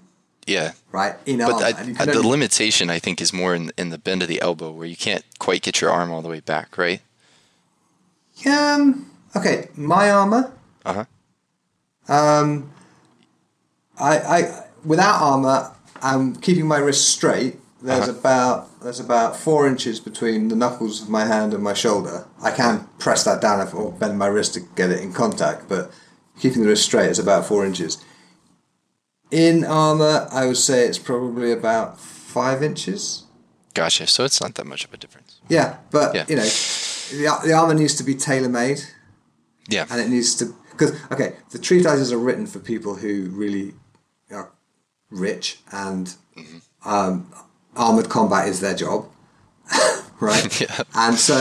Yeah. Right? In but armor. I, the limitation, I think, is more in, in the bend of the elbow where you can't quite get your arm all the way back, right? Um. Okay. My armor. Uh huh. Um. I I without armor, I'm keeping my wrist straight. There's uh-huh. about there's about four inches between the knuckles of my hand and my shoulder. I can press that down or bend my wrist to get it in contact, but keeping the wrist straight is about four inches. In armor, I would say it's probably about five inches. Gotcha. So it's not that much of a difference. Yeah, but yeah. you know, the, the armor needs to be tailor made. Yeah, and it needs to because okay, the treatises are written for people who really are rich and mm-hmm. um, armored combat is their job, (laughs) right? (laughs) yeah. And so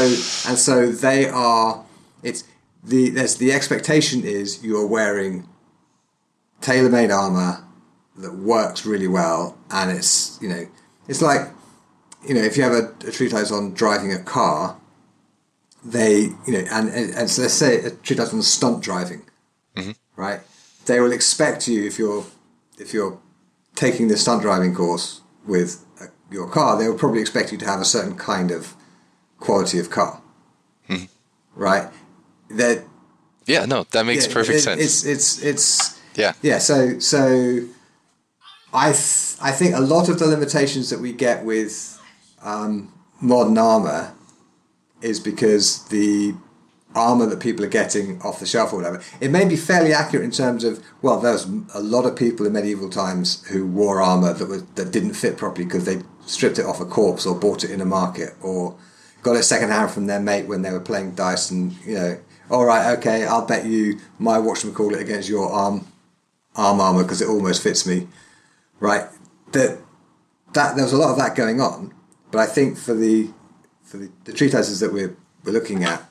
and so they are. It's the there's the expectation is you are wearing tailor-made armor that works really well, and it's you know it's like you know if you have a, a treatise on driving a car, they you know and and, and so let's say a treatise on stunt driving, mm-hmm. right? They will expect you if you're if you're taking the stunt driving course with your car, they will probably expect you to have a certain kind of quality of car, hmm. right? That yeah, no, that makes yeah, perfect it, sense. It's it's it's yeah yeah. So so I th- I think a lot of the limitations that we get with um, modern armor is because the armor that people are getting off the shelf or whatever. It may be fairly accurate in terms of well, there's a lot of people in medieval times who wore armor that was that didn't fit properly because they stripped it off a corpse or bought it in a market or got it second hand from their mate when they were playing dice and you know all right okay I'll bet you my watchman call it against your arm arm armor because it almost fits me right that that there was a lot of that going on but I think for the for the, the treatises that we're we're looking at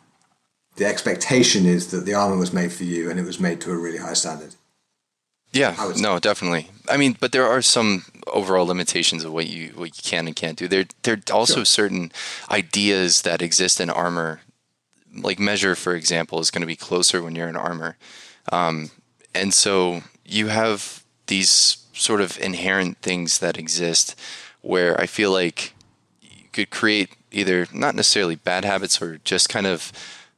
the expectation is that the armor was made for you and it was made to a really high standard yeah, no, definitely. I mean, but there are some overall limitations of what you what you can and can't do. There there are also sure. certain ideas that exist in armor. Like measure, for example, is going to be closer when you're in armor, um, and so you have these sort of inherent things that exist where I feel like could create either not necessarily bad habits or just kind of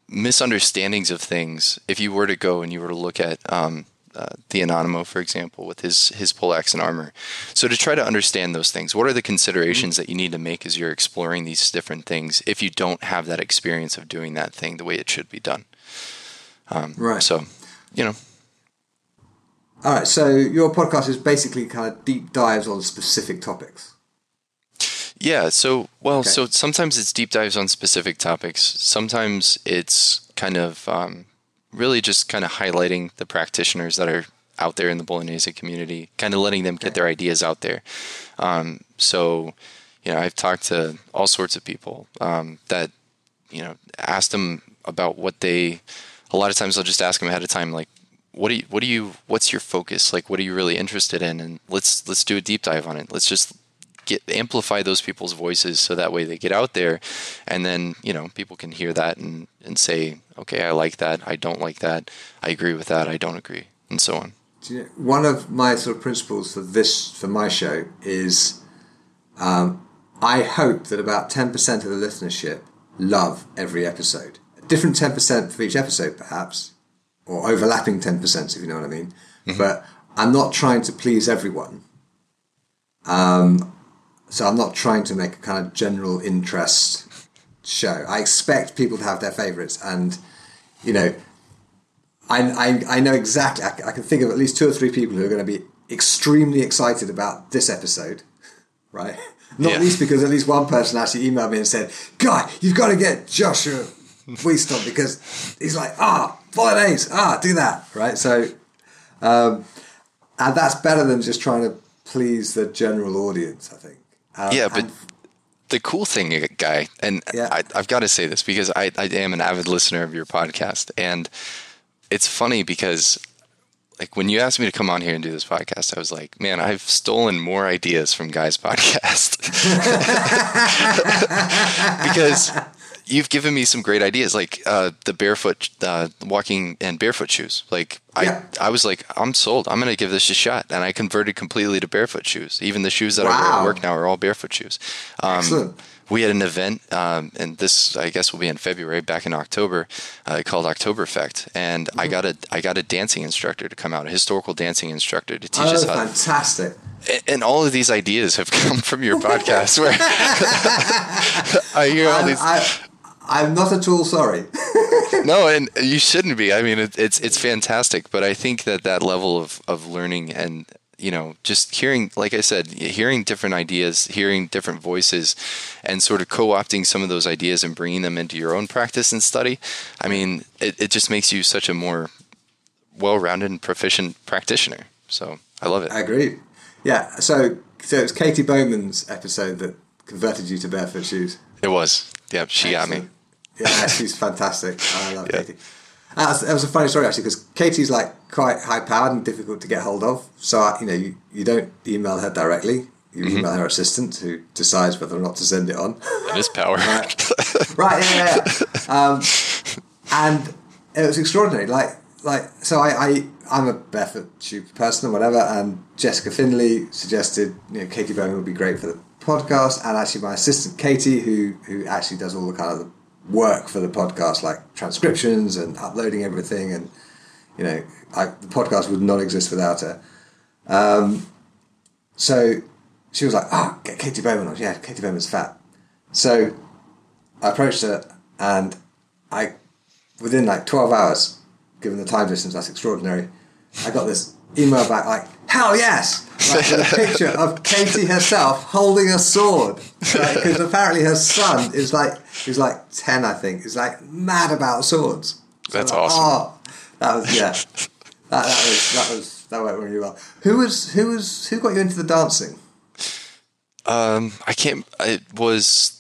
misunderstandings of things if you were to go and you were to look at um, uh, the Anonimo, for example, with his his poleaxe and armor. So to try to understand those things, what are the considerations that you need to make as you're exploring these different things if you don't have that experience of doing that thing the way it should be done? Um, right. So, you know. All right. So your podcast is basically kind of deep dives on specific topics. Yeah. So, well, okay. so sometimes it's deep dives on specific topics. Sometimes it's kind of um, really just kind of highlighting the practitioners that are out there in the Bolognese community, kind of letting them get their ideas out there. Um, so, you know, I've talked to all sorts of people um, that, you know, asked them about what they. A lot of times, I'll just ask them ahead of time, like, what do you, what do you, what's your focus? Like, what are you really interested in? And let's let's do a deep dive on it. Let's just get amplify those people's voices so that way they get out there. And then you know people can hear that and and say okay i like that. I don't like that. I agree with that. I don't agree and so on. One of my sort of principles for this for my show is um, i hope that about 10% of the listenership love every episode. A different 10% for each episode perhaps or overlapping 10% if you know what i mean. Mm-hmm. but i'm not trying to please everyone. Um, so I'm not trying to make a kind of general interest show. I expect people to have their favourites, and you know, I, I, I know exactly. I, I can think of at least two or three people who are going to be extremely excited about this episode, right? Not yeah. least because at least one person actually emailed me and said, "Guy, you've got to get Joshua on because he's like, ah, bolognese, ah, do that, right?" So, um, and that's better than just trying to please the general audience. I think. Um, yeah, but the cool thing, guy, and yeah. I, have got to say this because I, I am an avid listener of your podcast, and it's funny because like when you asked me to come on here and do this podcast, I was like, man, I've stolen more ideas from Guy's (laughs) podcast (laughs) (laughs) because you've given me some great ideas, like uh, the barefoot uh, walking and barefoot shoes. Like yeah. I, I was like, I'm sold. I'm going to give this a shot, and I converted completely to barefoot shoes. Even the shoes that wow. I wear at work now are all barefoot shoes. Um, Excellent. We had an event, um, and this I guess will be in February, back in October, uh, called Effect, and mm-hmm. I got a I got a dancing instructor to come out, a historical dancing instructor to teach oh, us how. Fantastic! and all of these ideas have (laughs) come from your (laughs) podcast where (laughs) I hear all these. I, I'm not at all sorry. (laughs) no, and you shouldn't be. I mean, it, it's it's fantastic, but I think that that level of of learning and you know just hearing, like I said, hearing different ideas, hearing different voices, and sort of co-opting some of those ideas and bringing them into your own practice and study. I mean, it, it just makes you such a more well-rounded and proficient practitioner. So I love it. I agree. Yeah. So so it's Katy Bowman's episode that converted you to barefoot shoes. It was. Yeah, she Excellent. got me. Yeah, she's fantastic. I love yeah. That was, that was, a funny story actually because Katy's like quite high powered and difficult to get hold of. So you know you, you don't email her directly. You mm-hmm. email her assistant who decides whether or not to send it on. That is power. (laughs) right. (laughs) right. Yeah. yeah. Um, and it was extraordinary. Like like so I, I I'm a barefoot shoe person or whatever, and Jessica Finley suggested you know Katy Bowman would be great for the podcast, and actually my assistant Katie, who who actually does all the kind of work for the podcast, like transcriptions and uploading everything, and you know, I, the podcast would not exist without her. Um, so she was like, "Ah, oh, get Katy Bowman on." Yeah, Katy Bowman's fat. So I approached her, and I, within like twelve hours, given the time distance, that's extraordinary. I got this email back like, "Hell yes!" Like, a picture of Katy herself holding a sword because apparently her son is like he's like ten, I think. Is like mad about swords. So That's like, awesome. Oh, that was yeah. that, that was that was that went really well. Who was who was who got you into the dancing? Um, I can't. It was.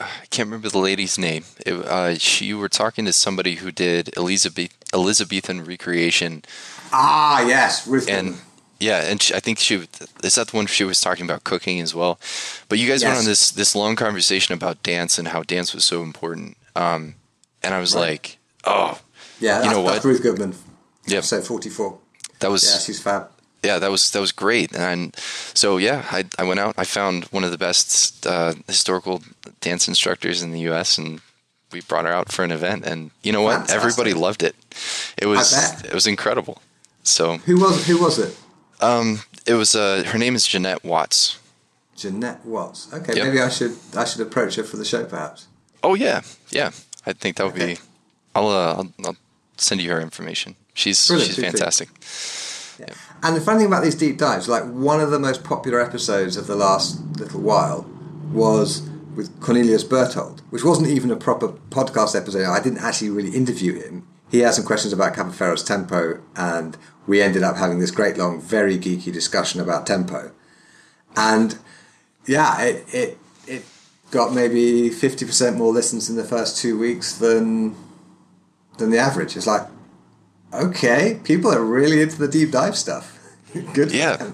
I can't remember the lady's name. It, uh, she, you were talking to somebody who did Elizabeth Elizabethan recreation. Ah, yes, Ruth. And yeah, and she, I think she is that the one she was talking about cooking as well. But you guys yes. went on this this long conversation about dance and how dance was so important. Um, and I was right. like, oh, yeah, you know what, Ruth Goodman. Yeah, so forty four. That was yeah, she's fab. Yeah, that was that was great, and so yeah, I I went out. I found one of the best uh, historical dance instructors in the U.S. and we brought her out for an event, and you know what? Fantastic. Everybody loved it. It was it was incredible. So who was who was it? Um, it was uh, her name is Jeanette Watts. Jeanette Watts. Okay, yep. maybe I should I should approach her for the show, perhaps. Oh yeah, yeah. I think that would okay. be. I'll, uh, I'll, I'll send you her information. She's Brilliant, she's fantastic. Yeah. And the funny thing about these deep dives, like one of the most popular episodes of the last little while, was with Cornelius Berthold, which wasn't even a proper podcast episode. I didn't actually really interview him. He had some questions about Capoferro's tempo, and we ended up having this great long, very geeky discussion about tempo. And yeah, it it, it got maybe fifty percent more listens in the first two weeks than than the average. It's like, okay, people are really into the deep dive stuff. (laughs) Good. Yeah,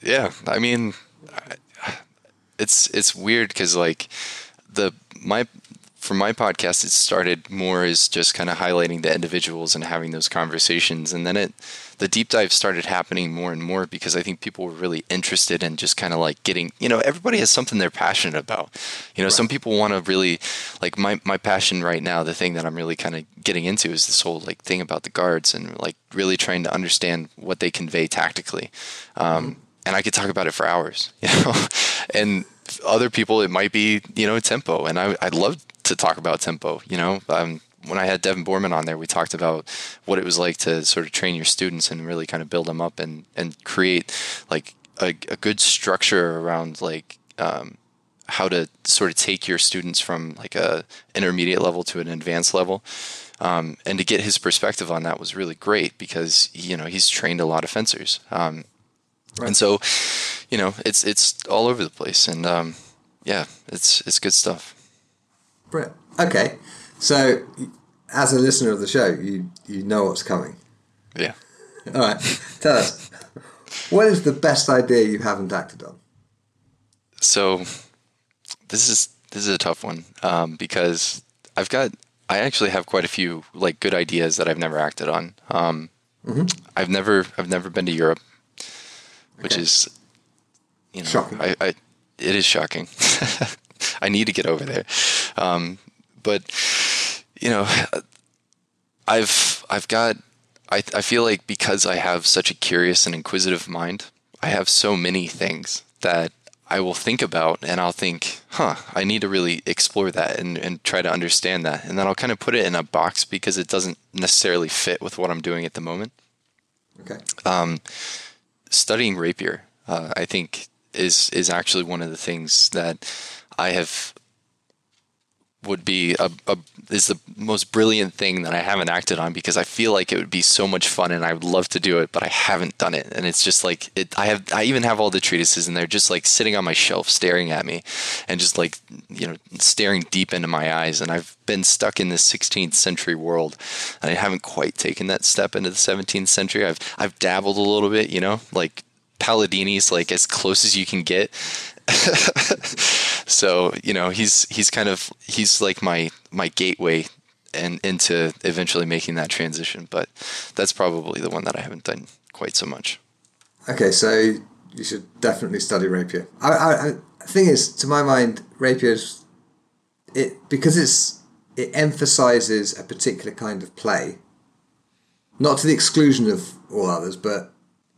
yeah. I mean, it's it's weird because like the my for my podcast, it started more as just kind of highlighting the individuals and having those conversations, and then it the deep dive started happening more and more because I think people were really interested in just kind of like getting, you know, everybody has something they're passionate about. You know, right. some people want to really like my my passion right now. The thing that I'm really kind of getting into is this whole like thing about the guards and like really trying to understand what they convey tactically. Um, mm-hmm. And I could talk about it for hours, (laughs) you know, and other people it might be you know tempo and I, i'd love to talk about tempo you know um, when I had Devon Boorman on there, we talked about what it was like to sort of train your students and really kind of build them up and and create like a, a good structure around like um, how to sort of take your students from like a intermediate level to an advanced level. Um, and to get his perspective on that was really great because you know he's trained a lot of fencers, um, right. and so you know it's it's all over the place, and um, yeah, it's it's good stuff. Brett, okay, so as a listener of the show, you you know what's coming. Yeah. All right, tell us what is the best idea you haven't acted on. So, this is this is a tough one um, because I've got I actually have quite a few like good ideas that I've never acted on. Um, mm-hmm. I've never I've never been to Europe, which okay. is you know shocking. I, I it is shocking. (laughs) (laughs) I need to get over there, um, but you know I've I've got I I feel like because I have such a curious and inquisitive mind, I have so many things that I will think about and I'll think, huh, I need to really explore that and, and try to understand that. And then I'll kind of put it in a box because it doesn't necessarily fit with what I'm doing at the moment. Okay. Um, studying rapier, uh, I think, is is actually one of the things that I have would be a, a, is the most brilliant thing that I haven't acted on because I feel like it would be so much fun and I would love to do it, but I haven't done it. And it's just like it. I have. I even have all the treatises and they're just like sitting on my shelf, staring at me, and just like you know staring deep into my eyes. And I've been stuck in this 16th century world, and I haven't quite taken that step into the 17th century. I've I've dabbled a little bit, you know, like Palladini's like as close as you can get. (laughs) so you know he's he's kind of he's like my my gateway and into eventually making that transition. But that's probably the one that I haven't done quite so much. Okay, so you should definitely study rapier. I, I, I thing is, to my mind, rapier's it because it's it emphasizes a particular kind of play, not to the exclusion of all others, but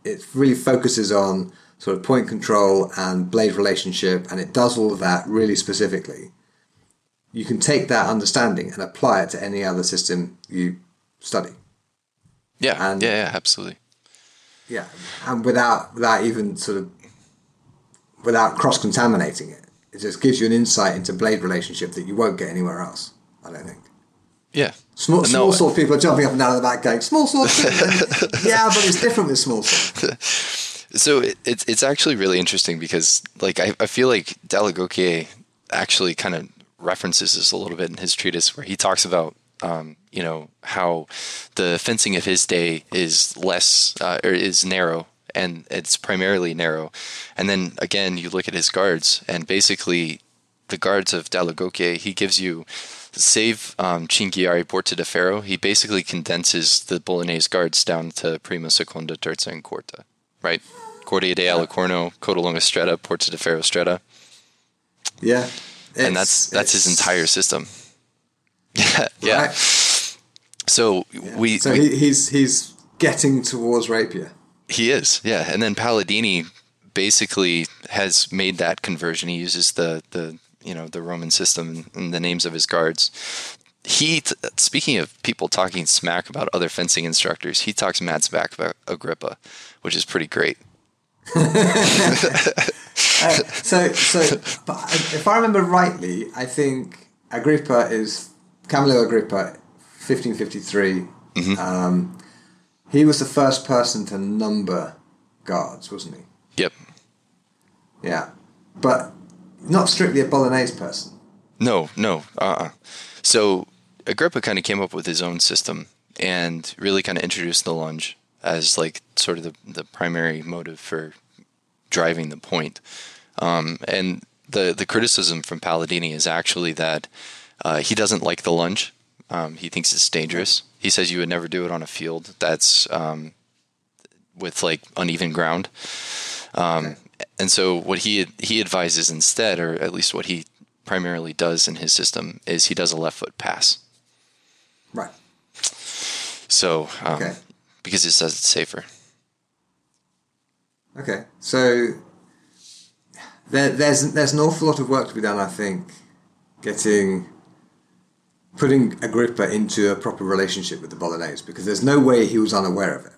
it really focuses on sort of point control and blade relationship, and it does all of that really specifically. You can take that understanding and apply it to any other system you study. Yeah, and, yeah, yeah, absolutely. Yeah, and without without even sort of without cross contaminating it, it just gives you an insight into blade relationship that you won't get anywhere else. I don't think. Yeah. Small, small no, sword people are jumping up and down the back going, small sword. (laughs) yeah, but it's different with small sword. (laughs) So it, it's it's actually really interesting because like I, I feel like Dall'Agocchie actually kind of references this a little bit in his treatise where he talks about um, you know how the fencing of his day is less uh, or is narrow and it's primarily narrow. And then again you look at his guards and basically the guards of Dall'Agocchie he gives you save um, Porta de Ferro he basically condenses the Bolognese guards down to prima seconda terza and quarta right? Guardia de Alicorno, Codalunga Stretta, Porta de Ferro Stretta. Yeah. And that's that's his entire system. (laughs) yeah. Right. So yeah. we So we, he's he's getting towards rapier. He is, yeah. And then Palladini basically has made that conversion. He uses the the you know the Roman system and the names of his guards. He, speaking of people talking smack about other fencing instructors, he talks mad smack about Agrippa which is pretty great. (laughs) uh, so, so if I remember rightly, I think Agrippa is Camillo Agrippa, fifteen fifty three. Mm-hmm. Um, he was the first person to number guards, wasn't he? Yep. Yeah, but not strictly a Bolognese person. No, no. Uh-uh. So Agrippa kind of came up with his own system and really kind of introduced the lunge as like sort of the, the primary motive for driving the point. Um, and the the criticism from Palladini is actually that uh, he doesn't like the lunge. Um, he thinks it's dangerous. He says you would never do it on a field that's um, with like uneven ground. Um, and so what he he advises instead, or at least what he primarily does in his system, is he does a left foot pass. Right. So um, okay because it says it's safer. Okay, so there, there's there's an awful lot of work to be done. I think getting putting Agrippa into a proper relationship with the Bolognese because there's no way he was unaware of it.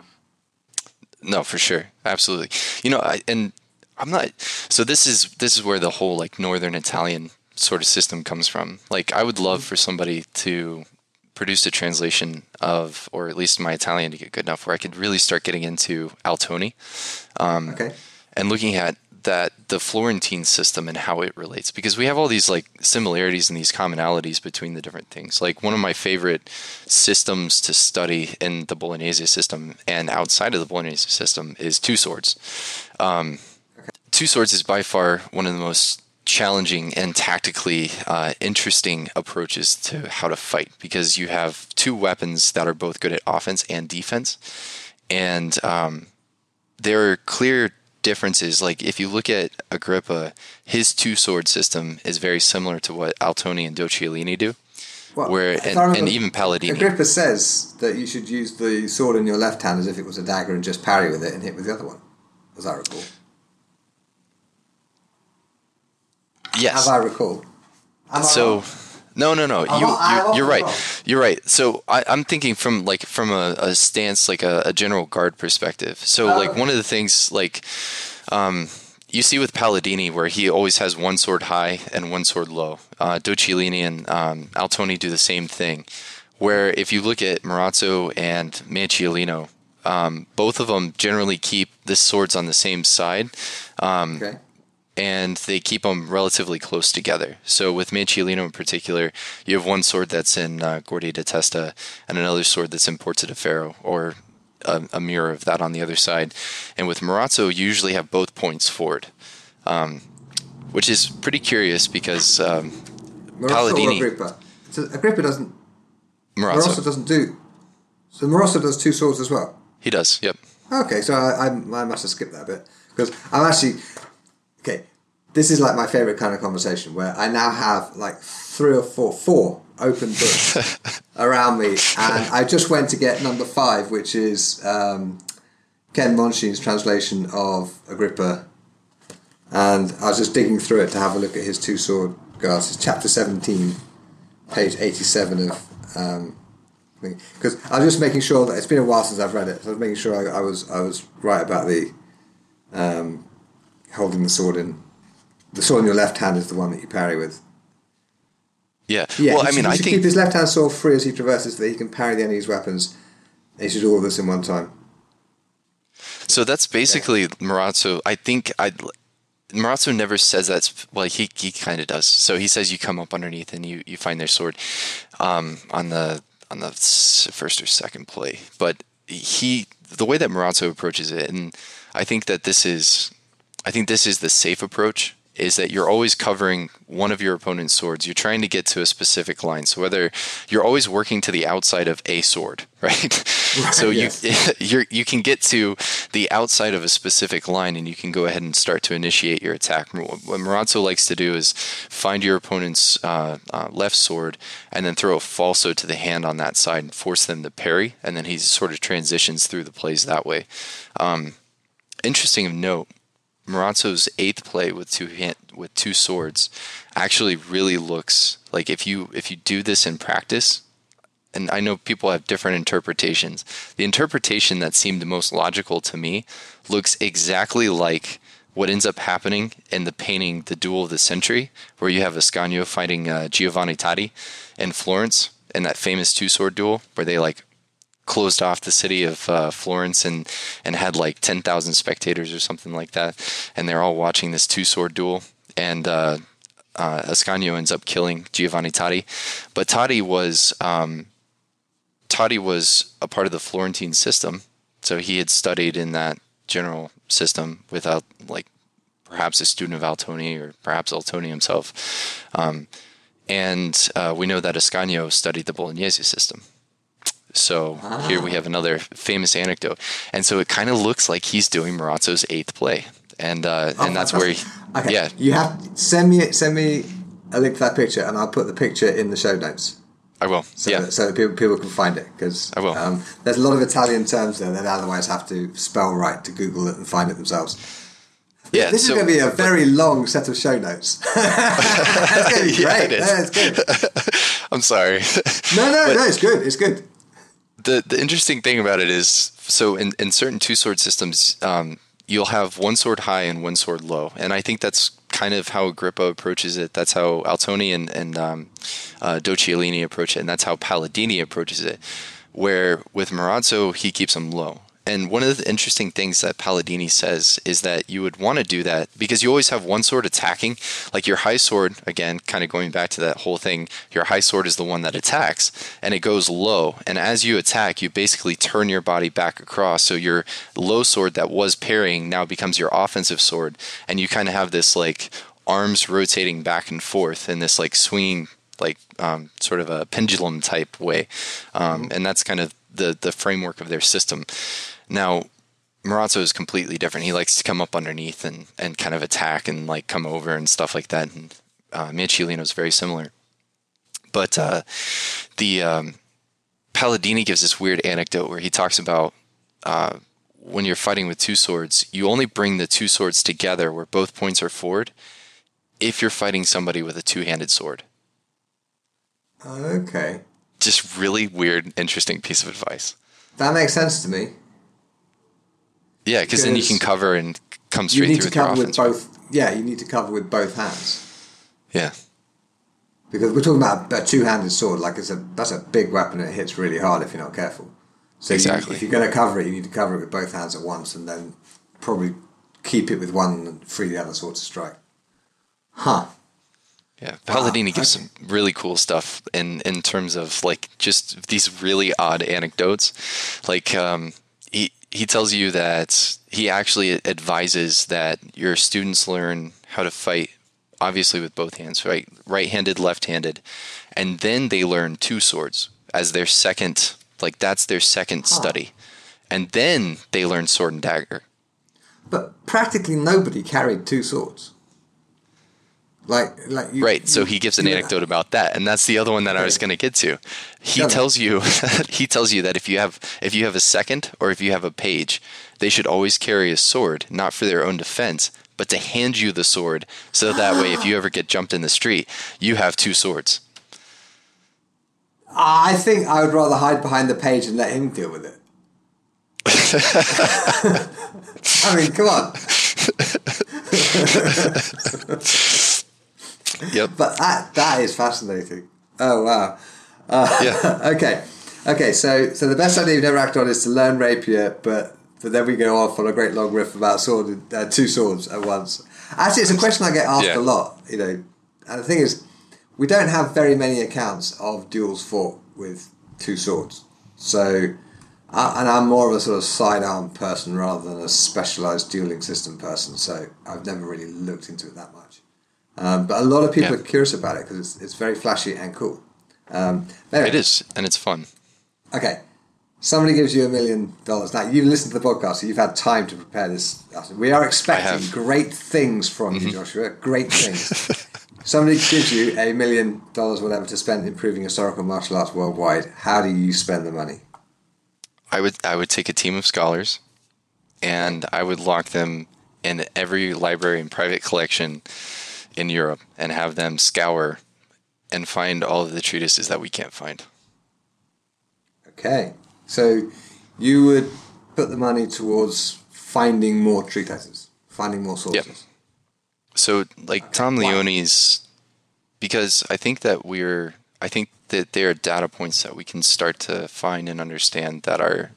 No, for sure, absolutely. You know, I, and I'm not. So this is this is where the whole like Northern Italian sort of system comes from. Like, I would love for somebody to produce a translation of, or at least my Italian to get good enough where I could really start getting into Altoni. Um, okay. And looking at that the Florentine system and how it relates because we have all these like similarities and these commonalities between the different things. Like one of my favorite systems to study in the Bolognese system and outside of the Bolognese system is Two Swords. Um, okay. Two Swords is by far one of the most challenging and tactically uh, interesting approaches to how to fight because you have two weapons that are both good at offense and defense, and um, there are clear differences. Like if you look at Agrippa, his two sword system is very similar to what Altoni and Docciolini do. Well, where and, and, even Palladini. Agrippa says that you should use the sword in your left hand as if it was a dagger and just parry with it and hit with the other one, as I recall. Yes. As I recall. Am so, no, no, no. you, you are right. You're right. So I, am thinking from like from a, a stance, like a, a, general guard perspective. So oh, like okay. one of the things like, um, you see with Palladini where he always has one sword high and one sword low. Uh, Docciolini and um, Altoni do the same thing. Where if you look at Marozzo and Manciolino, um, both of them generally keep the swords on the same side. Um, okay and they keep them relatively close together. So with Manciolino in particular, you have one sword that's in uh, Guardia di Testa and another sword that's in Porta di Ferro, or a, a, mirror of that on the other side. And with Marozzo, you usually have both points forward, um, which is pretty curious because um, Palladini. Agrippa? So Agrippa doesn't. Marozzo. Marozzo doesn't do. So Marozzo does two swords as well. He does. Yep. Okay, so I, I, I must have skipped that bit because I'm actually okay, this is like my favorite kind of conversation where I now have like three or four, four open books (laughs) around me, and I just went to get number five, which is um, Ken Mondschein's translation of Agrippa, and I was just digging through it to have a look at his two sword guards. It's chapter seventeen, page eighty-seven of. Um, because I was just making sure that it's been a while since I've read it, so I was making sure I, I was I was right about the um, holding the sword in. The sword in your left hand is the one that you parry with. Yeah. Yeah. Well, I mean, I think keep his left hand sword free as he traverses, so that he can parry the enemy's weapons. he should do all this in one time. So that's basically yeah. I think I. Marozzo never says that. Well, he he kind of does. So he says you come up underneath and you, you find their sword, um, on the on the first or second play. But he the way that Marozzo approaches it, and I think that this is I think this is the safe approach is that you're always covering one of your opponent's swords. You're trying to get to a specific line. So whether you're always working to the outside of a sword, (laughs) right? right so yes. (laughs) you you can get to the outside of a specific line and you can go ahead and start to initiate your attack. What Marozzo likes to do is find your opponent's uh, uh, left sword and then throw a falso to the hand on that side and force them to parry. And then he sort of transitions through the plays that way. Um, interesting of note Marozzo's eighth play with two hand, with two swords actually really looks like if you if you do this in practice, and I know people have different interpretations. The interpretation that seemed the most logical to me looks exactly like what ends up happening in the painting "The Duel of the Century," where you have Ascanio fighting uh, Giovanni Taddei in Florence in that famous two sword duel, where they like closed off the city of uh, Florence and and had like ten thousand spectators or something like that, and they're all watching this two sword duel. And uh, uh, Ascanio ends up killing Giovanni Taddei, but Taddei was um, Taddei was a part of the Florentine system, so he had studied in that general system without like perhaps a student of Altoni or perhaps Altoni himself. Um, and uh, we know that Ascanio studied the Bolognese system. So ah. here we have another famous anecdote, and so it kind of looks like he's doing Marozzo's eighth play, and uh, oh, and that's where he, (laughs) okay. yeah. You have send me send me a link to that picture, and I'll put the picture in the show notes. I will. So yeah. That, so that people, people can find it because I will. Um, there's a lot of Italian terms there that otherwise have to spell right to Google it and find it themselves. Yeah, this so, is going to be a very long set of show notes. (laughs) That's going to be (laughs) great. Yeah, That's good. I'm sorry. No, no, no. It's good. It's good. The the interesting thing about it is, so in in certain two sword systems, um, you'll have one sword high and one sword low, and I think that's kind of how Agrippa approaches it. That's how Altoni and and um, uh, approach it, and that's how Palladini approaches it. Where with Marozzo, he keeps them low. And one of the interesting things that Palladini says is that you would want to do that because you always have one sword attacking. Like your high sword, again, kind of going back to that whole thing, your high sword is the one that attacks and it goes low. And as you attack, you basically turn your body back across. So your low sword that was parrying now becomes your offensive sword. And you kind of have this like arms rotating back and forth in this like swinging like um, sort of a pendulum type way, um, and that's kind of the the framework of their system. Now, Marozzo is completely different. He likes to come up underneath and and kind of attack and like come over and stuff like that. And uh, is very similar, but uh, the um, Palladini gives this weird anecdote where he talks about. Uh, when you're fighting with two swords, you only bring the two swords together where both points are forward if you're fighting somebody with a two handed sword. Okay. Just really weird, interesting piece of advice. That makes sense to me. Yeah, because then you can cover and come straight you need through to cover with, both. Yeah, you need to cover with both hands Yeah, because we're talking about a two-handed sword. Like it's a that's a big weapon. It hits really hard if you're not careful. So you- Exactly. if you're going to cover it, you need to cover it with both hands at once, and then probably keep it with one and free the other sword to strike. Huh. yeah. Palladini gives some really cool stuff in in terms of like just these really odd anecdotes. Like um, he he tells you that he actually advises that your students learn how to fight obviously with both hands, right? Right-handed, left-handed, and then they learn two swords as their second like that's their second study. And then they learn sword and dagger. But practically nobody carried two swords. Like, like you, Right. So he gives an you- anecdote about that, and that's the other one that I was going to get to. He tells you (laughs) he tells you that if you have if you have a second or if you have a page, they should always carry a sword, not for their own defense, but to hand you the sword, so that way, if you ever get jumped in the street, you have two swords. I think I would rather hide behind the page and let him deal with it. (laughs) (laughs) I mean, come on. Yep. But that that is fascinating. Oh wow. Uh, Yeah. (laughs) okay, okay. So so the best idea you've never acted on is to learn rapier, but but then we go off on a great long riff about sword uh, two swords at once. Actually, it's a question I get asked Yeah. a lot. You know, and the thing is, we don't have very many accounts of duels fought with two swords. So. I, and I'm more of a sort of sidearm person rather than a specialized dueling system person, so I've never really looked into it that much. Um, but a lot of people Yeah. are curious about it because it's, it's very flashy and cool. Um, anyway, It is, and it's fun. Okay. Somebody gives you a million dollars. Now, you've listened to the podcast, so you've had time to prepare this. We are expecting great things from Mm-hmm. you, Joshua. Great things. (laughs) Somebody gives you a million dollars, whatever, to spend improving historical martial arts worldwide. How do you spend the money? I would I would take a team of scholars, and I would lock them in every library and private collection in Europe, and have them scour and find all of the treatises that we can't find. Okay. So you would put the money towards finding more treatises, finding more sources. So like Tom Leoni's, because I think that we're I think that there are data points that we can start to find and understand that are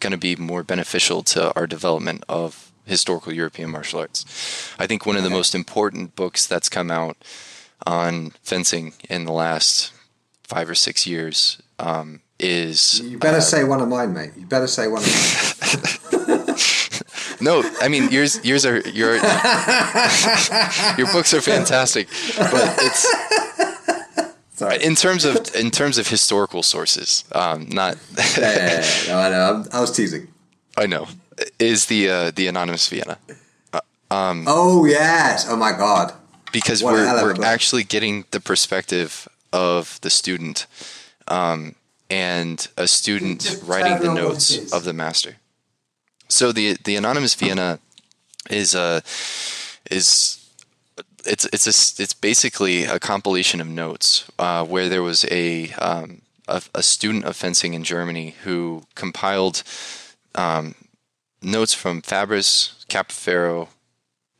going to be more beneficial to our development of historical European martial arts. I think one of the most important books that's come out on fencing in the last five or six years um, is You better say one of mine, mate. You better say one of mine. (laughs) no. I mean yours yours are your (laughs) your books are fantastic, but it's (laughs) Sorry. in terms of in terms of historical sources, um, not yeah, yeah, yeah. No, I know. I'm, I was teasing. I know is the uh, the anonymous Vienna Oh yes! Oh my god! because What we're we're actually getting the perspective of the student um, and a student writing the tell everyone what notes of the master. So the the anonymous Vienna is uh, is it's it's a, it's basically a compilation of notes uh, where there was a, um, a, a student of fencing in Germany who compiled um, notes from Fabris, Capoferro,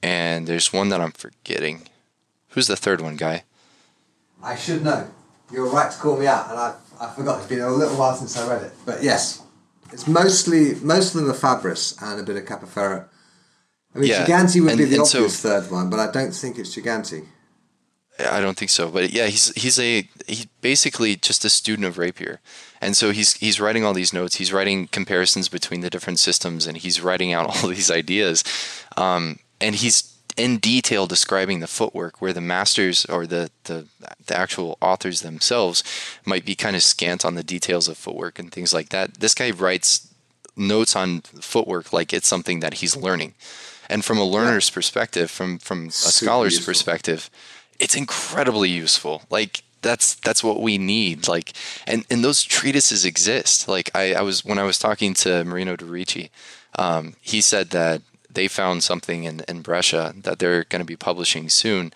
and there's one that I'm forgetting. Who's the third one, guy? I should know. You're right to call me out, and I I forgot. It's been a little while since I read it, but yes, it's mostly most of them are Fabris and a bit of Capoferro. I mean, yeah. Giganti would and, be the obvious so, third one, but I don't think it's Giganti. I don't think so, but yeah, he's he's a he's basically just a student of Rapier, and so he's he's writing all these notes. He's writing comparisons between the different systems, and he's writing out (laughs) all these ideas, um, and he's in detail describing the footwork where the masters or the, the the actual authors themselves might be kind of scant on the details of footwork and things like that. This guy writes notes on footwork like it's something that he's learning. And from a learner's yeah. perspective, from from a Super scholar's useful. perspective, it's incredibly useful. Like that's that's what we need. Like and, and those treatises exist. Like I, I was when I was talking to Marino De Ricci, um, he said that they found something in, in Brescia that they're going to be publishing soon.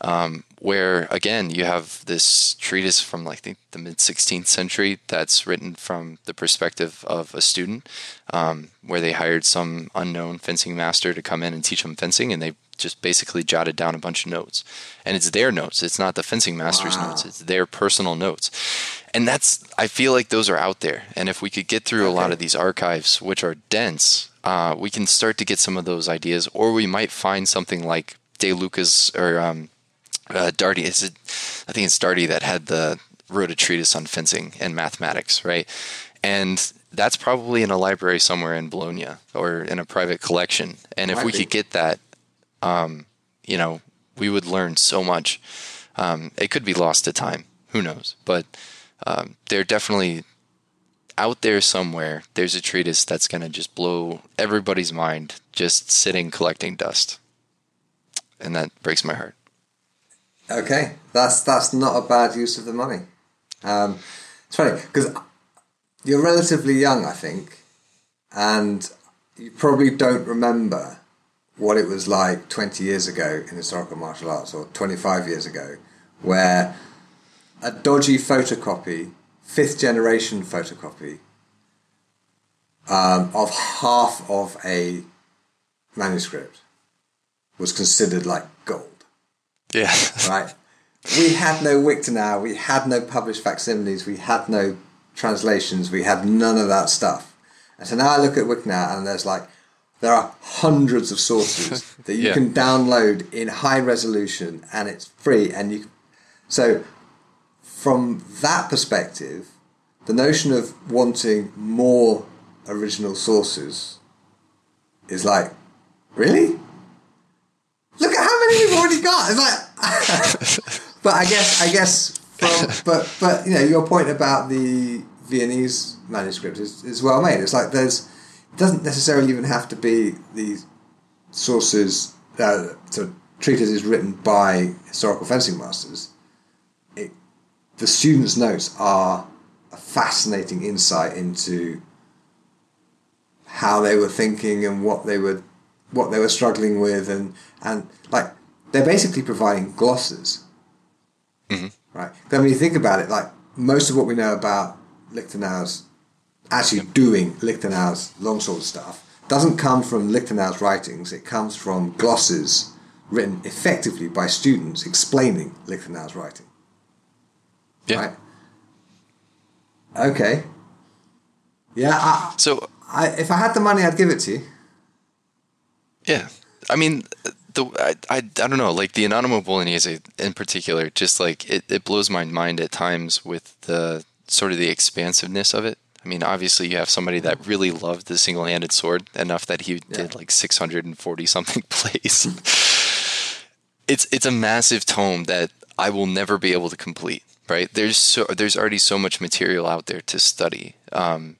Um, where again you have this treatise from like the, the mid 16th century that's written from the perspective of a student, um, where they hired some unknown fencing master to come in and teach them fencing, and they just basically jotted down a bunch of notes, and it's their notes. It's not the fencing master's wow. notes. It's their personal notes, and that's I feel like those are out there, and if we could get through okay. a lot of these archives, which are dense, uh, we can start to get some of those ideas, or we might find something like De Luca's or um, uh, Dardi. Is it? I think it's Dardi that had the wrote a treatise on fencing and mathematics, right? And that's probably in a library somewhere in Bologna or in a private collection. And if we could get that, um, you know, we would learn so much. Um, it could be lost to time. Who knows? But um, they're definitely out there somewhere. There's a treatise that's going to just blow everybody's mind, just sitting collecting dust. And that breaks my heart. Okay, that's that's not a bad use of the money. Um, it's funny because you're relatively young, I think, and you probably don't remember what it was like 20 years ago in historical martial arts or 25 years ago, where a dodgy photocopy, fifth generation photocopy, um, of half of a manuscript was considered like gold. Yeah. (laughs) right. We had no Wiktenauer, we had no published facsimiles, we had no translations, we had none of that stuff. And so now I look at Wiktenauer and there's like, there are hundreds of sources (laughs) that you yeah. can download in high resolution and it's free. And you, so from that perspective, the notion of wanting more original sources is like, really? Look at how many we've already got. It's like, (laughs) but I guess, I guess, from, but but you know, your point about the Viennese manuscript is, is well made. It's like there's it doesn't necessarily even have to be these sources, uh, sort of treatises written by historical fencing masters. It, the students' notes are a fascinating insight into how they were thinking and what they were what they were struggling with and and like they're basically providing glosses mm-hmm. right then when you think about it like most of what we know about Liechtenauer's actually doing Liechtenauer's longsword stuff doesn't come from Liechtenauer's writings. It comes from glosses written effectively by students explaining Liechtenauer's writing. Yeah. right? Okay. Yeah I, so I, if I had the money I'd give it to you. Yeah, I mean, the I, I, I don't know, like the Anonimo Bolognese in particular, just like it, it blows my mind at times with the sort of the expansiveness of it. I mean, obviously, you have somebody that really loved the single-handed sword enough that he yeah. did like 640 something (laughs) plays. it's it's a massive tome that I will never be able to complete. Right? There's so there's already so much material out there to study um,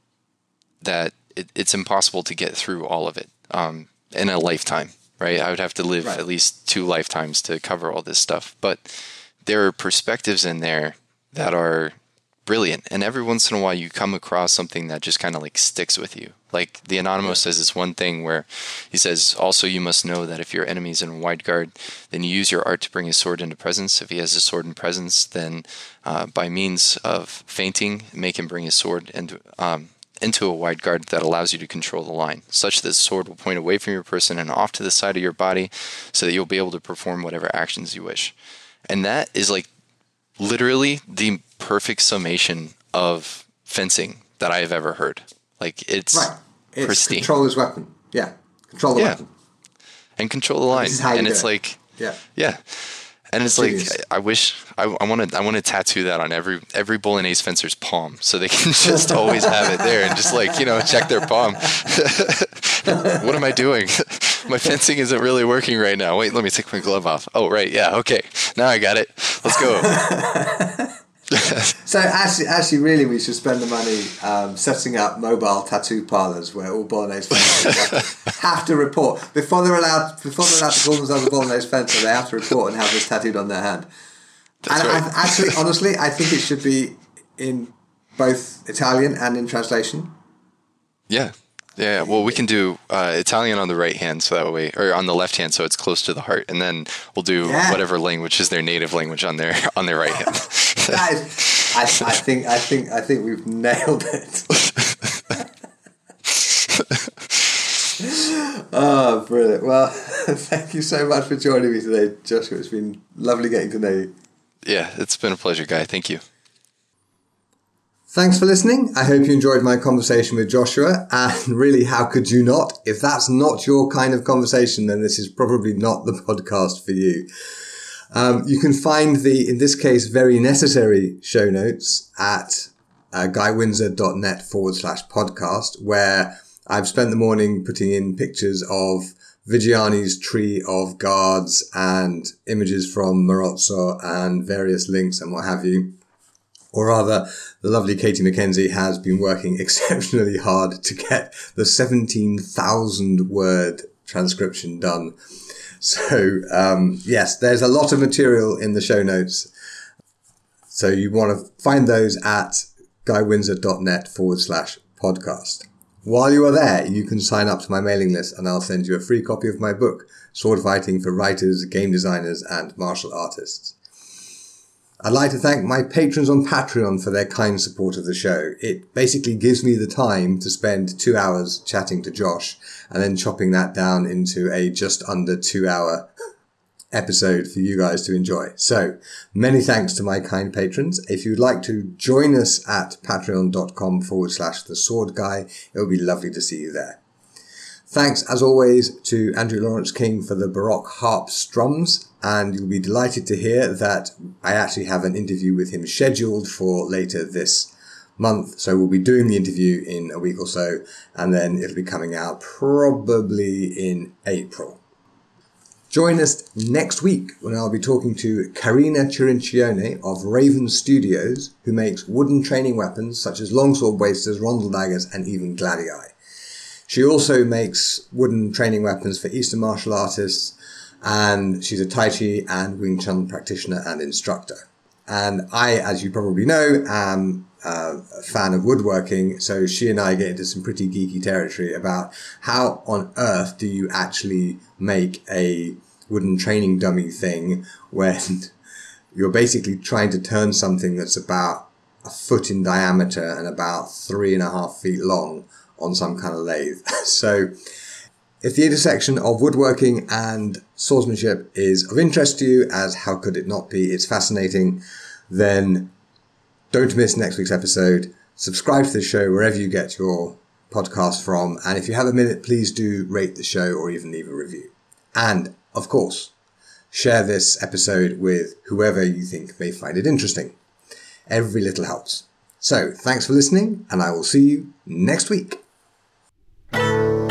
that it, it's impossible to get through all of it. Um, in a lifetime, right? I would have to live right. at least two lifetimes to cover all this stuff. But there are perspectives in there that are brilliant. And every once in a while, you come across something that just kind of like sticks with you. Like the Anonymous says this one thing where he says, Also, you must know that if your enemy is in wide guard, then you use your art to bring his sword into presence. If he has a sword in presence, then uh, by means of feinting, make him bring his sword into, um, into a wide guard that allows you to control the line, such that the sword will point away from your person and off to the side of your body so that you'll be able to perform whatever actions you wish. And that is like literally the perfect summation of fencing that I have ever heard. Like it's right. It's pristine. control his weapon. Yeah, control the yeah. weapon. And control the line. And, it's it. like yeah, yeah. And it's like I wish I want to I want to tattoo that on every every bolognese fencer's palm so they can (laughs) just always have it there and just like you know check their palm. (laughs) what am I doing? (laughs) my fencing isn't really working right now. Wait, let me take my glove off. Oh right, yeah, okay, now I got it. Let's go. So actually, actually, really, we should spend the money um, setting up mobile tattoo parlors where all Bolognese fencers (laughs) have to report before they're allowed before they're allowed to call themselves a Bolognese fencer. They have to report and have this tattooed on their hand. That's and right. I, actually, honestly, I think it should be in both Italian and in translation. Yeah, yeah, well, we can do uh, Italian on the right hand, so that way, or on the left hand, so it's close to the heart, and then we'll do yeah. whatever language is their native language on their on their right hand. (laughs) I, I think I think I think we've nailed it. (laughs) oh, brilliant! Well, (laughs) thank you so much for joining me today, Joshua. It's been lovely getting to know you. Yeah, it's been a pleasure, guy. Thank you. Thanks for listening. I hope you enjoyed my conversation with Joshua. And (laughs) really, how could you not? If that's not your kind of conversation, then this is probably not the (laughs) podcast for you. Um, you can find the, in this case, very necessary show notes at uh, guywindsor.net forward slash podcast, where I've spent the morning putting in pictures of Viggiani's tree of guards and images from Marozzo and various links and what have you or rather, the lovely Katie McKenzie has been working (laughs) exceptionally hard to get the 17,000 word transcription done. So, um, yes, there's a lot of material in the show notes. So you want to find those at guywindsor.net forward slash podcast. While you are there, you can sign up to my mailing list and I'll send you a free copy of my book, Sword Fighting for Writers, Game Designers, and Martial Artists. I'd like to thank my patrons on Patreon for their kind support of the show. It basically gives me the time to spend two hours chatting to Josh and then chopping that down into a just under two hour (laughs) episode for you guys to enjoy. So many thanks to my kind patrons. If you'd like to join us at patreon.com forward slash the sword guy, it would be lovely to see you there. Thanks, as always, to Andrew Lawrence King for the Baroque harp strums, and you'll be delighted to hear that I actually have an interview with him scheduled for later this month. So we'll be doing the interview in a week or so, and then it'll be coming out probably in April. Join us next week when I'll be talking to Karina Cirincione of Raven Studios, who makes wooden training weapons such as longsword wasters, rondel daggers, and even gladii. She also makes wooden training weapons for Eastern martial artists, and she's a Tai Chi and Wing Chun practitioner and instructor. And I, as you probably know, am uh, a fan of woodworking, so she and I get into some pretty geeky territory about how on earth do you actually make a wooden training dummy thing when (laughs) you're basically trying to turn something that's about a foot in diameter and about three and a half feet long on some kind of lathe. (laughs) so if the intersection of woodworking and swordsmanship is of interest to you, as how could it not be? It's fascinating. Then don't miss next week's episode. Subscribe to the show wherever you get your podcast from. And if you have a minute, please do rate the show or even leave a review. And of course, share this episode with whoever you think may find it interesting. Every little helps. So thanks for listening and I will see you next week. Música